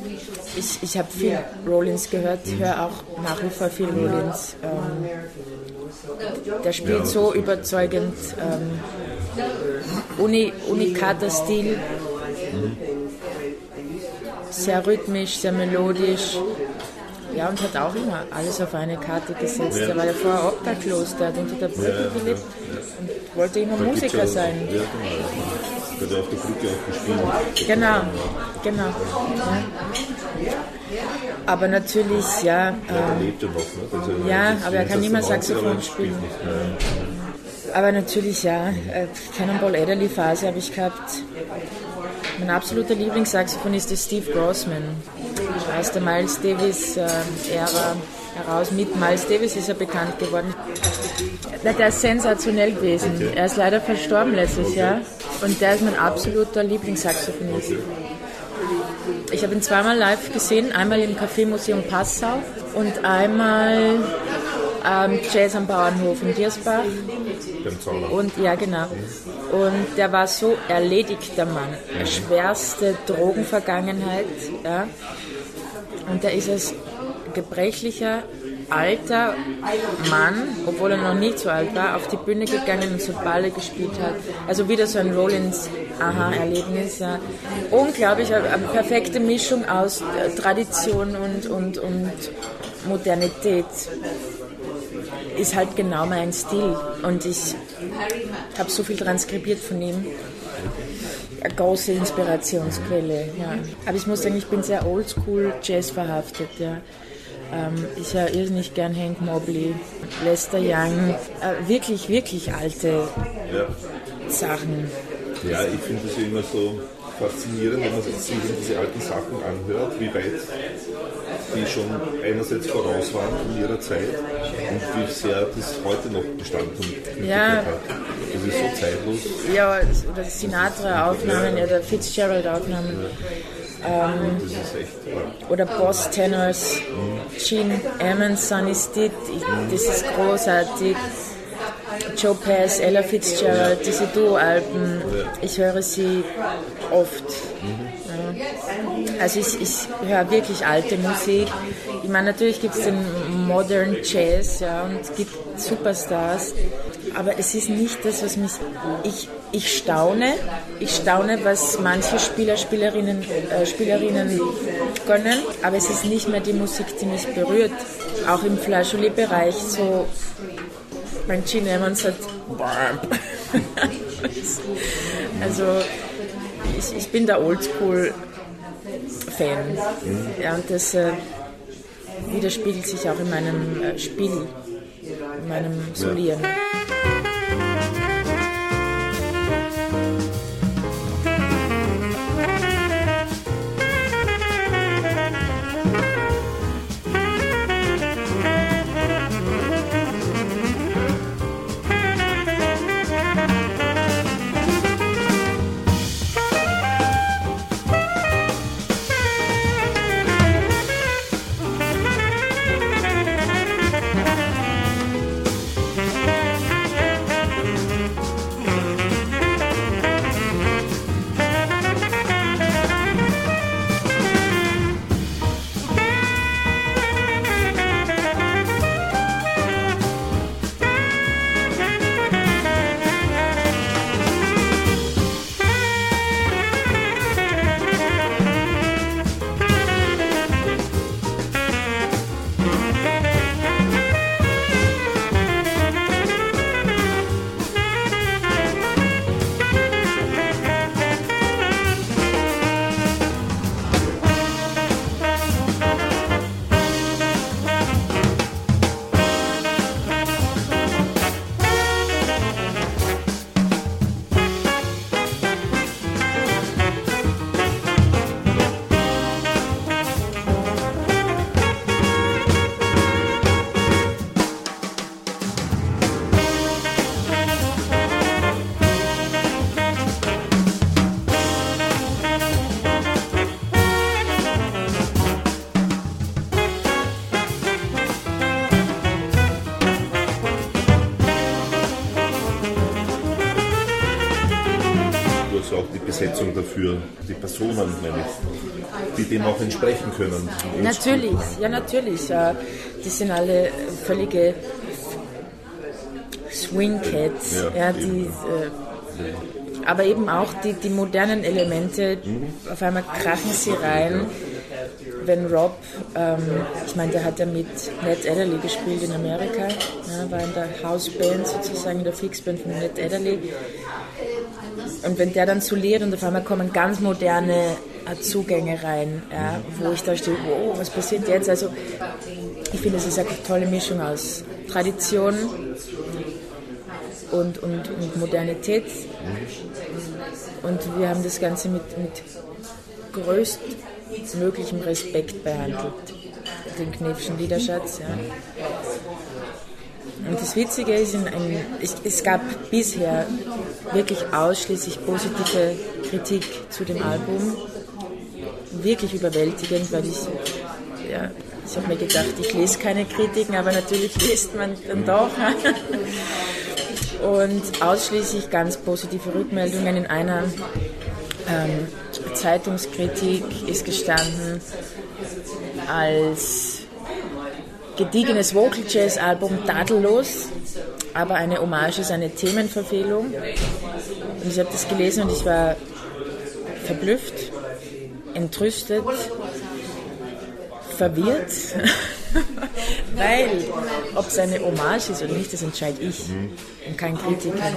Ja. Ich, ich habe viel Rollins gehört, höre auch nach wie vor viel Rollins. Ähm, der spielt so überzeugend. Ähm, Uni, Unikater-Stil. Sehr rhythmisch, sehr melodisch. Ja, und hat auch immer alles auf eine Karte gesetzt. Er war ja vorher obdachlos, der hat unter der Brücke gelebt und wollte immer Da Musiker ja, sein. Ja, genau. Der hat auf der Brücke auch gespielt. Genau, genau. Ja. Aber natürlich, ja, Ja, der lebt ja noch. Ne? Also, Ja, aber er kann der Saxophon 90er, aber spielen. aber natürlich, ja, äh, Cannonball Adderley Phase habe ich gehabt. Mein absoluter Lieblingssaxophonist ist Steve Grossman. Aus der Miles Davis äh, Ära heraus. Mit Miles Davis ist er bekannt geworden. Der ist sensationell gewesen. Er ist leider verstorben letztes Jahr. Und der ist mein absoluter Lieblingssaxophonist. Ich habe ihn zweimal live gesehen, einmal im Café Museum Passau und einmal ähm, Jazz am Bauernhof in Diersbach. Und ja, genau. Und der war so erledigt, der Mann. Schwerste Drogenvergangenheit. Ja. Und der ist als gebrechlicher, alter Mann, obwohl er noch nicht so alt war, auf die Bühne gegangen und so Balle gespielt hat. Also wieder so ein Rollins Aha-Erlebnis. Ja. Unglaublich, eine eine perfekte Mischung aus äh, Tradition und, und, und Modernität ist halt genau mein Stil. Und ich habe so viel transkribiert von ihm. Eine große Inspirationsquelle, ja. Aber ich muss sagen, ich bin sehr oldschool Jazz verhaftet, ja. Ähm, ich höre irrsinnig gern Hank Mobley, Lester Young, äh, wirklich, wirklich alte Ja. Sachen. Ja, ich finde es ja immer so faszinierend, wenn man sich diese alten Sachen anhört, wie weit die schon einerseits voraus waren in ihrer Zeit und wie sehr das heute noch Bestand und Ja. hat. Das ist so zeitlos. Ja, oder Sinatra-Aufnahmen oder Fitzgerald-Aufnahmen. Das Ja. oder Boss Tenors, Gene Ammons, Sonny Stitt, das ist großartig. Joe Pass, Ella Fitzgerald, diese Duo-Alben, ich höre sie oft. Ja. Also ich, ich höre wirklich alte Musik. Ich meine, natürlich gibt es den Modern Jazz ja, und es gibt Superstars, aber es ist nicht das, was mich... Ich, ich staune, ich staune, was manche Spieler, Spielerinnen, äh, Spielerinnen können, aber es ist nicht mehr die Musik, die mich berührt. Auch im Flageolet-Bereich, so mein Gene Emmons hat also ich, ich bin der Oldschool-Fan. Ja, und das äh, widerspiegelt sich auch in meinem äh, Spiel, in meinem Solieren. Ja. Die Personen, nämlich, die dem auch entsprechen können. Natürlich, ja natürlich. Die sind alle völlige Swing Cats. Ja, ja, die, äh, aber eben auch die, die modernen Elemente, mhm. auf einmal krachen sie rein. Wenn Rob, ähm, ich meine, der hat ja mit Ned Adderley gespielt in Amerika, ja, war in der Houseband sozusagen, in der Fixband von Ned Adderley und wenn der dann so lehrt und auf einmal kommen ganz moderne äh, Zugänge rein, ja, wo ich da stehe, wow, was passiert jetzt? Also ich finde, es ist eine tolle Mischung aus Tradition und, und, und Modernität. Und wir haben das Ganze mit, mit größtmöglichem Respekt behandelt, den Knefschen Liederschatz. Ja. Und das Witzige ist, ein, ich, es gab bisher wirklich ausschließlich positive Kritik zu dem Album. Wirklich überwältigend, weil ich, ja, ich habe mir gedacht, ich lese keine Kritiken, aber natürlich liest man dann doch. Und ausschließlich ganz positive Rückmeldungen. In einer ähm, Zeitungskritik ist gestanden, als gediegenes Vocal Jazz Album tadellos, aber eine Hommage ist eine Themenverfehlung. Und ich habe das gelesen und ich war verblüfft, entrüstet, verwirrt, weil ob es eine Hommage ist oder nicht, das entscheide ich und kein Kritiker.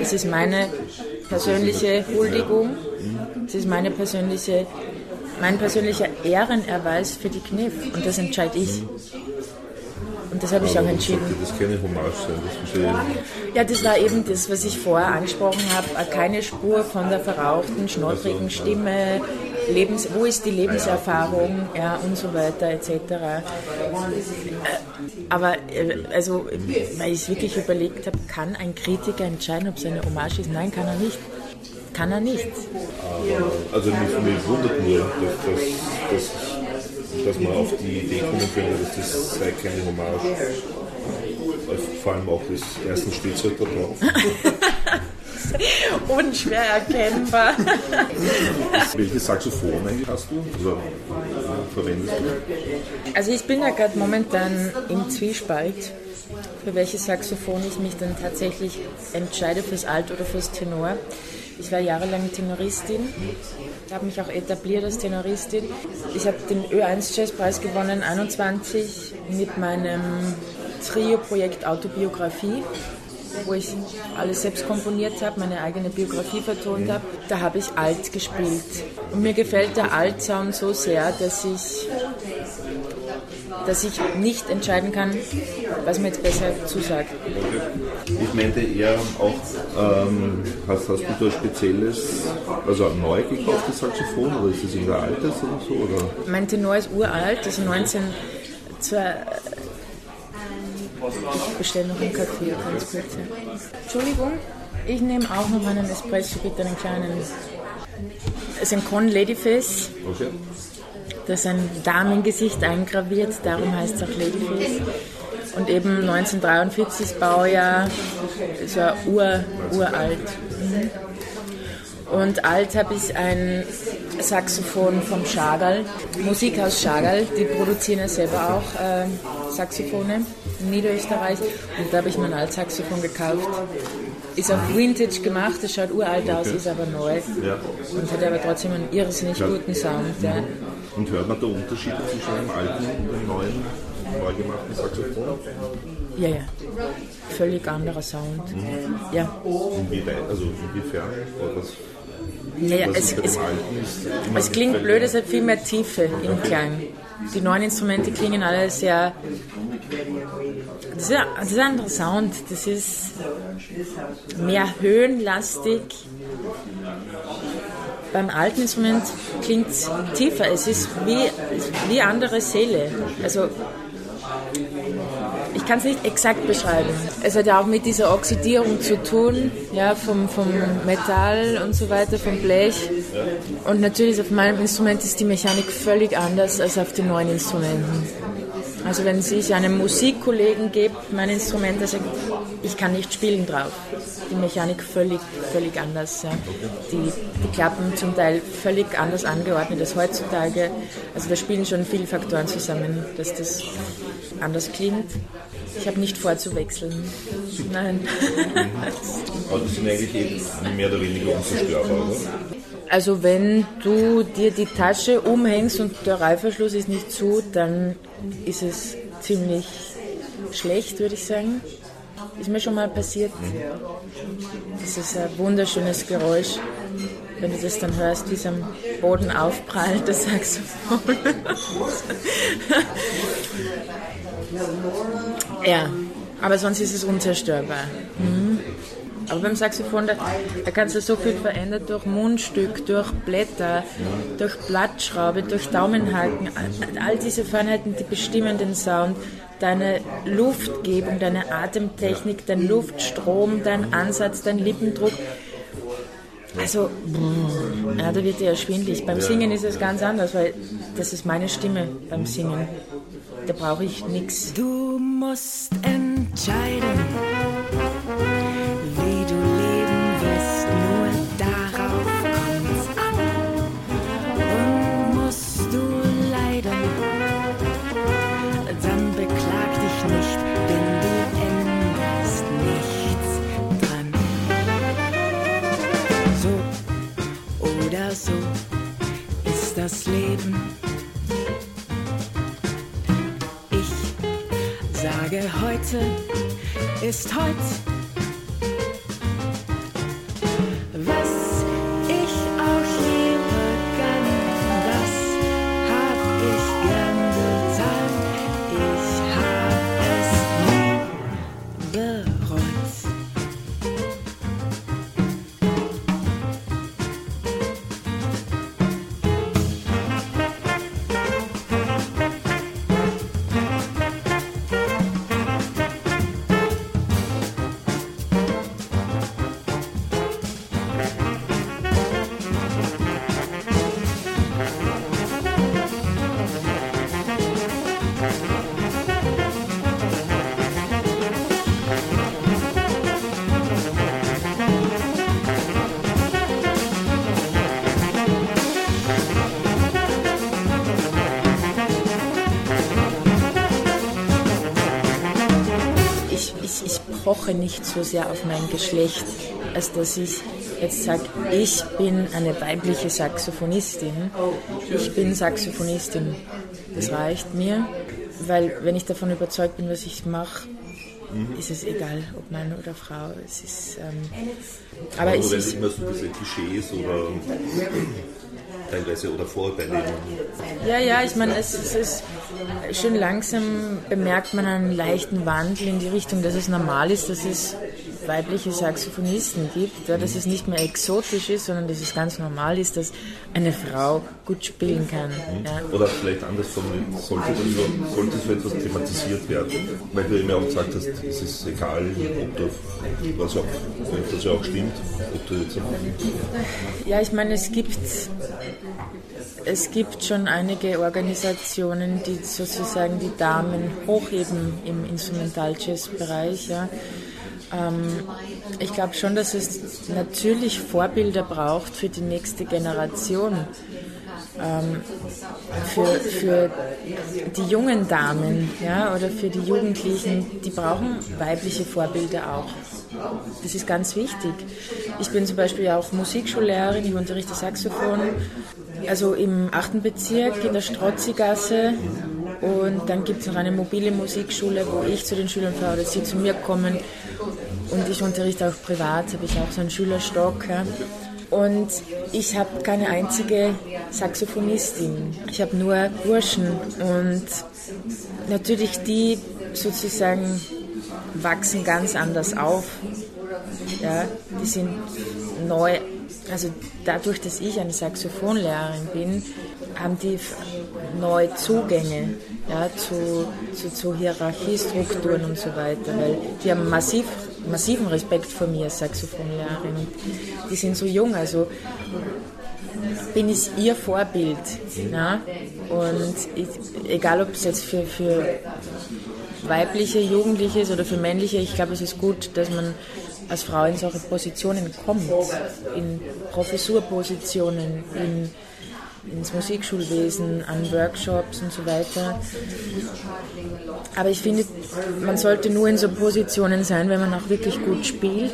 Es ist meine persönliche Huldigung, es ist meine persönliche mein persönlicher Ehrenerweis für die Kniff und das entscheide ich. Und das habe ich auch entschieden. Das keine Hommage sein, das verstehe ich. Ja, das war eben das, was ich vorher angesprochen habe. Keine Spur von der verrauchten, schnoddrigen Stimme. Lebens, wo ist die Lebenserfahrung ja, und so weiter etc. Äh, aber äh, also, weil ich wirklich überlegt habe, kann ein Kritiker entscheiden, ob es eine Hommage ist? Nein, kann er nicht. Kann er nicht. Also mich, mich wundert nur, dass, dass, dass, man auf die Idee kommen könnte, dass das sei keine Hommage. vor allem auch des ersten Spielzeug da drauf. Unschwer erkennbar. Welche Saxophone hast du? Also, verwendest du? Also ich bin ja gerade momentan im Zwiespalt, für welches Saxophon ich mich dann tatsächlich entscheide, fürs Alt oder fürs Tenor. Ich war jahrelang Tenoristin, habe mich auch etabliert als Tenoristin. Ich habe den Ö1 Jazzpreis gewonnen, 21, mit meinem Trio-Projekt Autobiografie wo ich alles selbst komponiert habe, meine eigene Biografie vertont habe, da habe ich alt gespielt. Und mir gefällt der Alt-Sound so sehr, dass ich, dass ich nicht entscheiden kann, was mir jetzt besser zusagt. Ich meinte eher auch, ähm, hast, hast du da spezielles, also ein neu gekauftes Saxophon oder ist es irgendein altes oder so? Oder? Mein Tenor ist uralt, also 19... Zwar, ich bestelle noch einen Kaffee, ganz kurz. Entschuldigung, ich nehme auch noch einen Espresso, bitte einen kleinen. Es ist ein Con Ladyface. Okay. Da ist ein Damengesicht eingraviert, darum heißt es auch Ladyface. Und eben 1943 Baujahr, ist ja ur, uralt. Mhm. Und alt habe ich ein Saxophon vom Schagal, Musikhaus Schagal, die produzieren ja selber auch äh, Saxophone in Niederösterreich. Und da habe ich mein Altsaxophon gekauft. Ist auch Vintage gemacht, es schaut uralt aus, ist aber neu. Ja. Und hat aber trotzdem einen irrsinnig Ja. guten Sound. Ja. Und hört man da Unterschiede zwischen einem alten und einem neuen, neu gemachten Saxophon? ja, ja. Völlig anderer Sound. Ja. Inwieweit, also inwiefern? Oder was, Ja, ja, was es, es, es klingt blöd, es hat viel mehr Tiefe im Klang. Die neuen Instrumente klingen alle sehr. Das ist, das ist ein anderer Sound. Das ist mehr höhenlastig. Beim alten Instrument klingt es tiefer. Es ist wie, wie andere Seele. Also kann es nicht exakt beschreiben. Es hat ja auch mit dieser Oxidierung zu tun, ja, vom, vom Metall und so weiter, vom Blech. Und natürlich auf meinem Instrument ist die Mechanik völlig anders als auf den neuen Instrumenten. Also wenn ich einem Musikkollegen gebe, mein Instrument, der sagt, ich kann nicht spielen drauf. Die Mechanik völlig, völlig anders. Ja. Die, die Klappen zum Teil völlig anders angeordnet als heutzutage. Also da spielen schon viele Faktoren zusammen, dass das anders klingt. Ich habe nicht vor zu wechseln. Nein. Die sind eigentlich eh mehr oder weniger unzerstörbar, oder? Also wenn du dir die Tasche umhängst und der Reißverschluss ist nicht zu, dann ist es ziemlich schlecht, würde ich sagen. Ist mir schon mal passiert. Das ist ein wunderschönes Geräusch, wenn du das dann hörst, wie es am Boden aufprallt, das Saxophon. Ja, aber sonst ist es unzerstörbar. Mhm. Aber beim Saxophon, da, da kannst du so viel verändern durch Mundstück, durch Blätter, durch Blattschraube, durch Daumenhaken. All, all diese Feinheiten, die bestimmen den Sound. Deine Luftgebung, deine Atemtechnik, dein Luftstrom, dein Ansatz, dein Lippendruck. Also, ja, da wird dir ja schwindlig. Beim Singen ist es ganz anders, weil das ist meine Stimme beim Singen. Da brauche ich nichts. Du musst entscheiden, wie du leben wirst. Nur darauf kommt's an. Und musst du leiden, dann beklag dich nicht, denn du änderst nichts dran. So oder so ist das Leben. Heute ist heut. Poche nicht so sehr auf mein Geschlecht, als dass ich jetzt sage, ich bin eine weibliche Saxophonistin. Ich bin Saxophonistin. Das reicht mir, weil wenn ich davon überzeugt bin, was ich mache, mhm. ist es egal, ob Mann oder Frau. Es ist, ähm, aber, aber es ist immer so diese Klischees oder teilweise oder Vorurteile. Ja, ja, ich meine, es, es, ist schön langsam bemerkt man einen leichten Wandel in die Richtung, dass es normal ist, dass es weibliche Saxophonisten gibt, ja, dass es nicht mehr exotisch ist, sondern dass es ganz normal ist, dass eine Frau gut spielen kann. Ja. Oder vielleicht anders formuliert, sollte, das, sollte so etwas thematisiert werden? Weil du eben auch gesagt hast, es ist egal, ob du, was auch, das ja auch stimmt, ob du jetzt... Ja, ich meine, es gibt es gibt schon einige Organisationen, die sozusagen die Damen hochheben im Instrumental-Jazz-Bereich. Ja. Ähm, ich glaube schon, dass es natürlich Vorbilder braucht für die nächste Generation. Ähm, für, für die jungen Damen ja, oder für die Jugendlichen, die brauchen weibliche Vorbilder auch. Das ist ganz wichtig. Ich bin zum Beispiel auch Musikschullehrerin, ich unterrichte Saxophon, also im 8. Bezirk in der Strozzigasse und dann gibt es noch eine mobile Musikschule, wo ich zu den Schülern fahre oder sie zu mir kommen. Und ich unterrichte auch privat, habe ich auch so einen Schülerstock. Ja. Und ich habe keine einzige Saxophonistin. Ich habe nur Burschen. Und natürlich die sozusagen wachsen ganz anders auf. Ja, die sind neu also dadurch, dass ich eine Saxophonlehrerin bin, haben die neue Zugänge ja, zu, zu, zu Hierarchiestrukturen und so weiter, weil die haben massiv, massiven Respekt vor mir als Saxophonlehrerin. Die sind so jung, also bin ich ihr Vorbild. Ja? Und ich, egal, ob es jetzt für, für weibliche Jugendliche ist oder für männliche, ich glaube, es ist gut, dass man als Frau in solche Positionen kommt, in Professurpositionen, in, ins Musikschulwesen, an Workshops und so weiter. Aber ich finde, man sollte nur in so Positionen sein, wenn man auch wirklich gut spielt,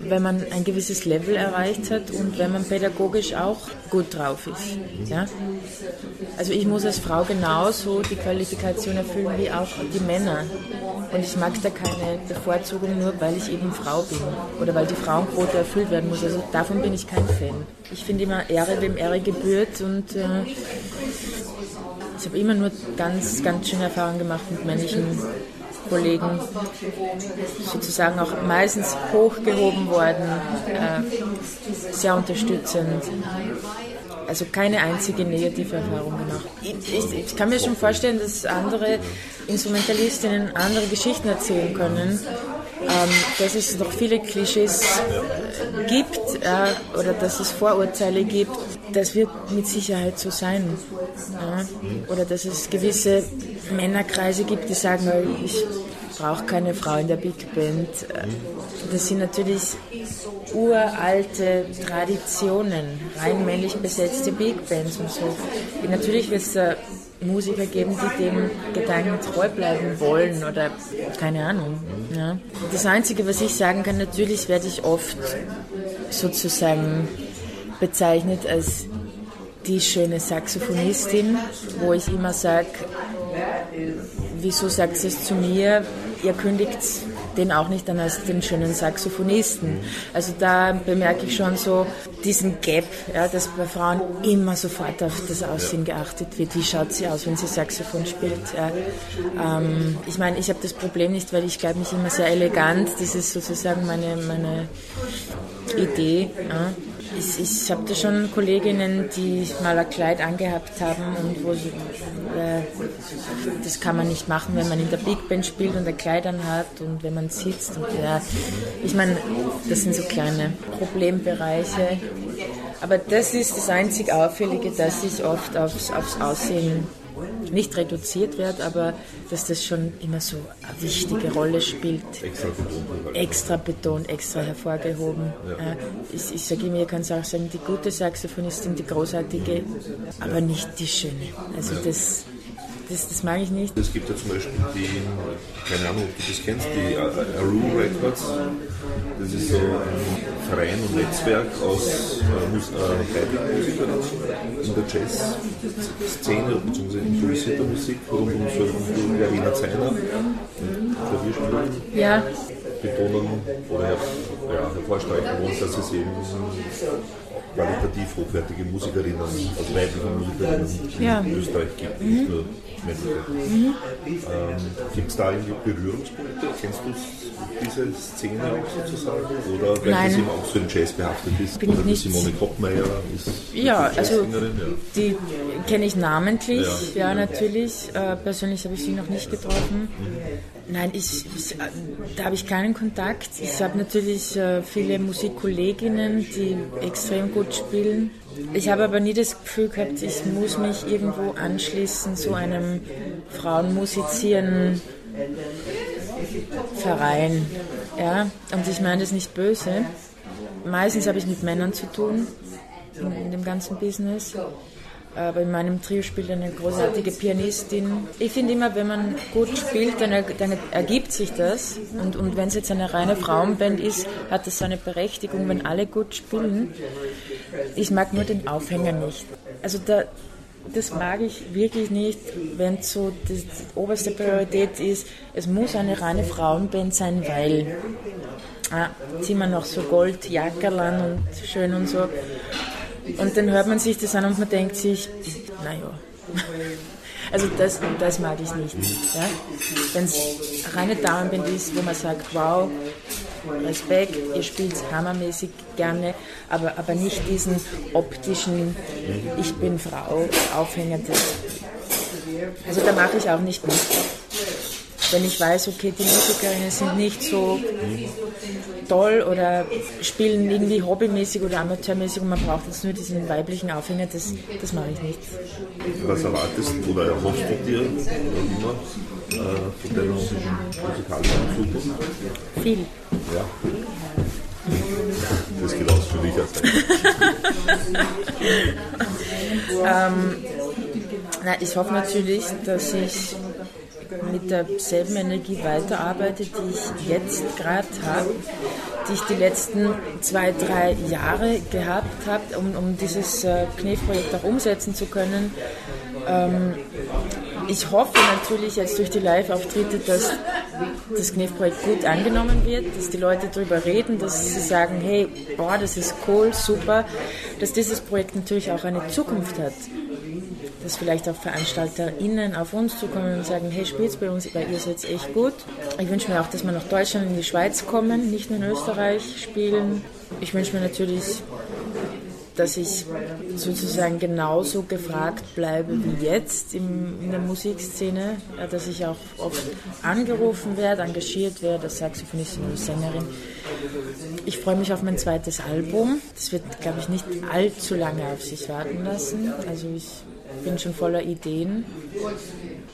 wenn man ein gewisses Level erreicht hat und wenn man pädagogisch auch gut drauf ist. Ja? Also ich muss als Frau genauso die Qualifikation erfüllen wie auch die Männer. Und ich mag da keine Bevorzugung nur, weil ich eben Frau bin oder weil die Frauenquote erfüllt werden muss. Also davon bin ich kein Fan. Ich finde immer Ehre, wem Ehre gebührt und äh, ich habe immer nur ganz, ganz schöne Erfahrungen gemacht mit männlichen Kollegen, sozusagen auch meistens hochgehoben worden, äh, sehr unterstützend also keine einzige negative Erfahrung gemacht. Ich, ich, ich, kann mir schon vorstellen, dass andere Instrumentalistinnen andere Geschichten erzählen können, ähm, dass es noch viele Klischees äh, gibt äh, oder dass es Vorurteile gibt. Das wird mit Sicherheit so sein. Ja? Oder dass es gewisse Männerkreise gibt, die sagen, ich brauche keine Frau in der Big Band. Das sind natürlich uralte Traditionen, rein männlich besetzte Big Bands und so. Natürlich wird es da Musiker geben, die dem Gedanken treu bleiben wollen oder keine Ahnung. Ja. Das Einzige, was ich sagen kann, natürlich werde ich oft sozusagen bezeichnet als die schöne Saxophonistin, wo ich immer sage, wieso sagt es zu mir? Ihr kündigt den auch nicht dann als den schönen Saxophonisten. Also da bemerke ich schon so diesen Gap, ja, dass bei Frauen immer sofort auf das Aussehen geachtet wird. Wie schaut sie aus, wenn sie Saxophon spielt? Ja. Ähm, ich meine, ich habe das Problem nicht, weil ich glaube mich immer sehr elegant. Das ist sozusagen meine, meine Idee. Ja. Ich, ich habe da schon Kolleginnen, die mal ein Kleid angehabt haben und wo sie, äh, das kann man nicht machen, wenn man in der Big Band spielt und ein Kleid anhat und wenn man sitzt. Und, ja, ich meine, das sind so kleine Problembereiche. Aber das ist das einzig Auffällige, dass ich oft aufs, aufs Aussehen nicht reduziert wird, aber dass das schon immer so eine wichtige Rolle spielt. Extra betont. Extra hervorgehoben. Ich, ich sage immer, ihr könnt auch sagen, die gute Saxophonistin, die großartige, aber nicht die schöne. Also das, das, das mag ich nicht. Es gibt ja zum Beispiel die, keine Ahnung, ob du das kennst, die Aru Records. Das ist so ein Verein und Netzwerk aus äh, äh, Musikern in der Jazz-Szene bzw. improvisierter Musik rund um so Verena Zeiner, Klavierspielerin. Ja. Betonen oder ja, hervorstreichen wollen, dass es eben qualitativ hochwertige Musikerinnen, also weibliche Musikerinnen Ja. in Österreich gibt, nicht nur männliche. Mhm. Ähm, gibt es da irgendwie Berührungspunkte? Kennst du diese Szene auch sozusagen? Oder weil Nein. das eben auch so im Jazz behaftet ist? Bin ich oder die nicht. Simone Koppmeier ist Ja, also ja. die kenne ich namentlich, Ja. ja, natürlich. Äh, persönlich habe ich sie noch nicht getroffen. Nein, ich, ich, äh, da habe ich keinen Kontakt. Ich habe natürlich äh, viele Musikkolleginnen, die extrem gut spielen. Ich habe aber nie das Gefühl gehabt, ich muss mich irgendwo anschließen zu einem Frauenmusizieren Verein. Ja, und ich meine das nicht böse. Meistens habe ich mit Männern zu tun in, in dem ganzen Business. Aber in meinem Trio spielt eine großartige Pianistin. Ich finde immer, wenn man gut spielt, dann, er, ergibt sich das. Und, und wenn es jetzt eine reine Frauenband ist, hat das seine Berechtigung, wenn alle gut spielen. Ich mag nur den Aufhänger nicht. Also da, das mag ich wirklich nicht, wenn so die oberste Priorität ist, es muss eine reine Frauenband sein, weil ah, ziehen wir noch so Goldjackerln und schön und so. Und dann hört man sich das an und man denkt sich, naja. Also das, das mag ich nicht. Ja? Wenn es reine Damenband ist, wo man sagt, wow, Respekt, ihr spielt hammermäßig gerne, aber, aber nicht diesen optischen Ich bin Frau Aufhänger. Also da mache ich auch nicht mit. Wenn ich weiß, okay, die Musikerinnen sind nicht so toll oder spielen irgendwie hobbymäßig oder amateurmäßig und man braucht jetzt nur diesen weiblichen Aufhänger, das, das mache ich nicht. Was erwartest oder erhoffst du dir noch immer äh, von deiner musikalischen Zukunft? Viel. Ja. Das geht aus für dich als Na, ich hoffe natürlich, dass ich mit derselben Energie weiterarbeite, die ich jetzt gerade habe, die ich die letzten zwei, drei Jahre gehabt habe, um, um dieses äh, auch umsetzen zu können. Ähm, ich hoffe natürlich jetzt durch die Live-Auftritte, dass das Knefprojekt gut angenommen wird, dass die Leute darüber reden, dass sie sagen, hey, boah, das ist cool, super, dass dieses Projekt natürlich auch eine Zukunft hat dass vielleicht auch VeranstalterInnen auf uns zukommen und sagen, hey, spielt bei uns, weil ihr seid echt gut. Ich wünsche mir auch, dass wir nach Deutschland in die Schweiz kommen, nicht nur in Österreich spielen. Ich wünsche mir natürlich, dass ich sozusagen genauso gefragt bleibe wie jetzt im, in der Musikszene, ja, dass ich auch oft angerufen werde, engagiert werde als Saxophonistin oder Sängerin. Ich freue mich auf mein zweites Album. Das wird, glaube ich, nicht allzu lange auf sich warten lassen. Also ich bin schon voller Ideen.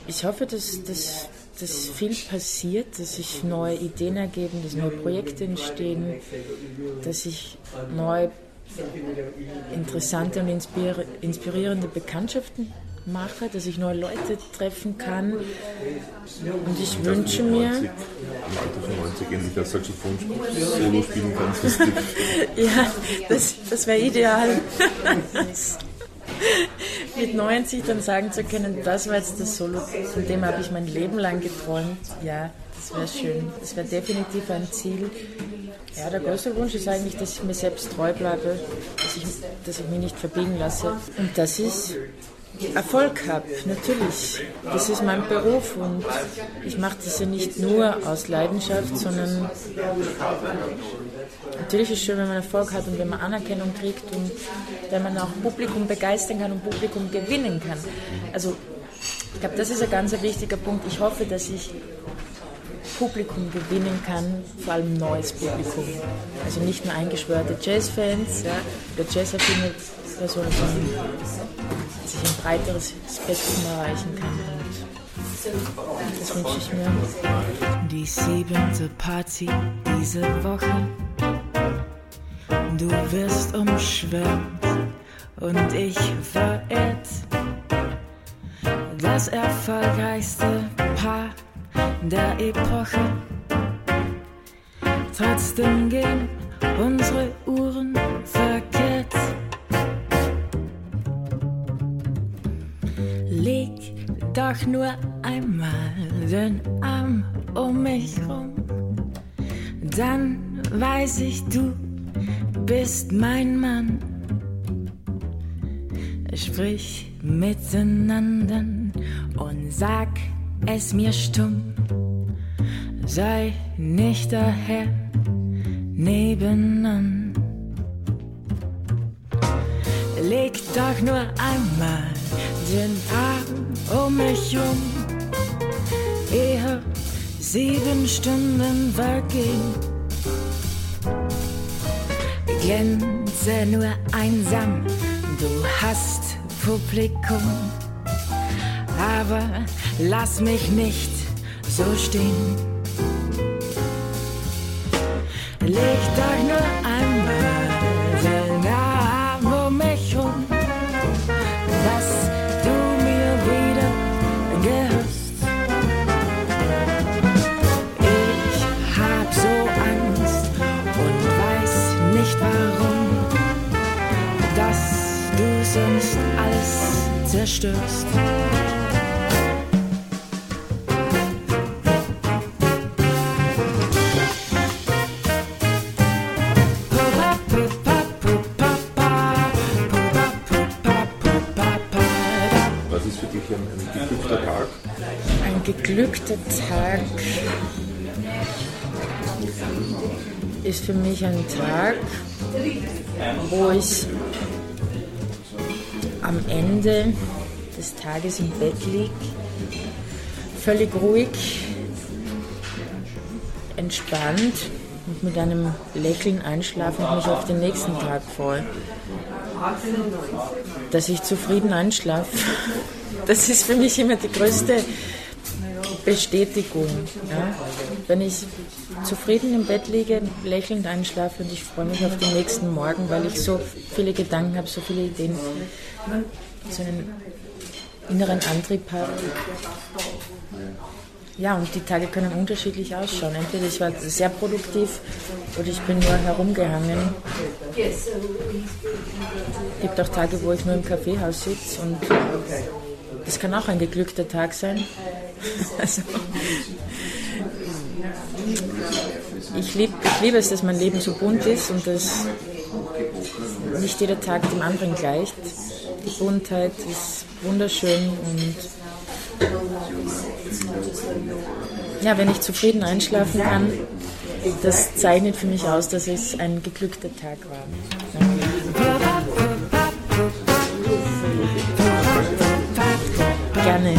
Ich hoffe, dass, dass, dass viel passiert, dass sich neue Ideen ergeben, dass neue Projekte entstehen, dass sich neue interessante und inspiri- inspirierende Bekanntschaften mache, dass ich neue Leute treffen kann. Und ich wünsche mir, Im Alter von 90 endlich als Saxophon-Solo spielen kannst. Ja, das, das wäre ideal. Mit 90 dann sagen zu können, das war jetzt das Solo, von dem habe ich mein Leben lang geträumt. Ja, das wäre schön. Das wäre definitiv ein Ziel. Ja, der größte Wunsch ist eigentlich, dass ich mir selbst treu bleibe, dass ich, dass ich mich nicht verbiegen lasse und dass ich Erfolg habe, natürlich. Das ist mein Beruf und ich mache das ja nicht nur aus Leidenschaft, sondern natürlich ist es schön, wenn man Erfolg hat und wenn man Anerkennung kriegt und wenn man auch Publikum begeistern kann und Publikum gewinnen kann. Also ich glaube, das ist ein ganz wichtiger Punkt. Ich hoffe, dass ich Publikum gewinnen kann, vor allem neues Publikum. Also nicht nur eingeschwörte Jazzfans ja, oder Jazzaffine Personen, sondern dass ich ein breiteres Spektrum erreichen kann. Und das wünsche ich mir. Die siebente Party diese Woche. Du wirst umschwärmt und ich verehrt. das erfolgreichste Paar der Epoche. Trotzdem gehen unsere Uhren verkehrt. Leg doch nur einmal den Arm um mich rum, dann weiß ich, du bist mein Mann. Sprich miteinander und sag es mir stumm, sei nicht daher nebenan. Leg doch nur einmal den Arm um mich um, ehe sieben Stunden vergehen. Glänze nur einsam, du hast Publikum, aber lass mich nicht so stehen. Leg doch nur einmal alles zerstörst. Was ist für dich ein, ein geglückter Tag? Ein geglückter Tag ist für mich ein Tag, wo ich Ende des Tages im Bett liege, völlig ruhig, entspannt und mit einem Lächeln einschlafe und mich auf den nächsten Tag freue. Dass ich zufrieden einschlafe, das ist für mich immer die größte Bestätigung. Ja? Wenn ich zufrieden im Bett liege, lächelnd einschlafe und ich freue mich auf den nächsten Morgen, weil ich so viele Gedanken habe, so viele Ideen, so einen inneren Antrieb habe. Ja, und die Tage können unterschiedlich ausschauen. Entweder ich war sehr produktiv oder ich bin nur herumgehangen. Es gibt auch Tage, wo ich nur im Kaffeehaus sitze und das kann auch ein geglückter Tag sein. Also, ich, lieb, ich liebe es, dass mein Leben so bunt ist und dass nicht jeder Tag dem anderen gleicht. Die Buntheit ist wunderschön und ja, wenn ich zufrieden einschlafen kann, das zeichnet für mich aus, dass es ein geglückter Tag war. Gerne.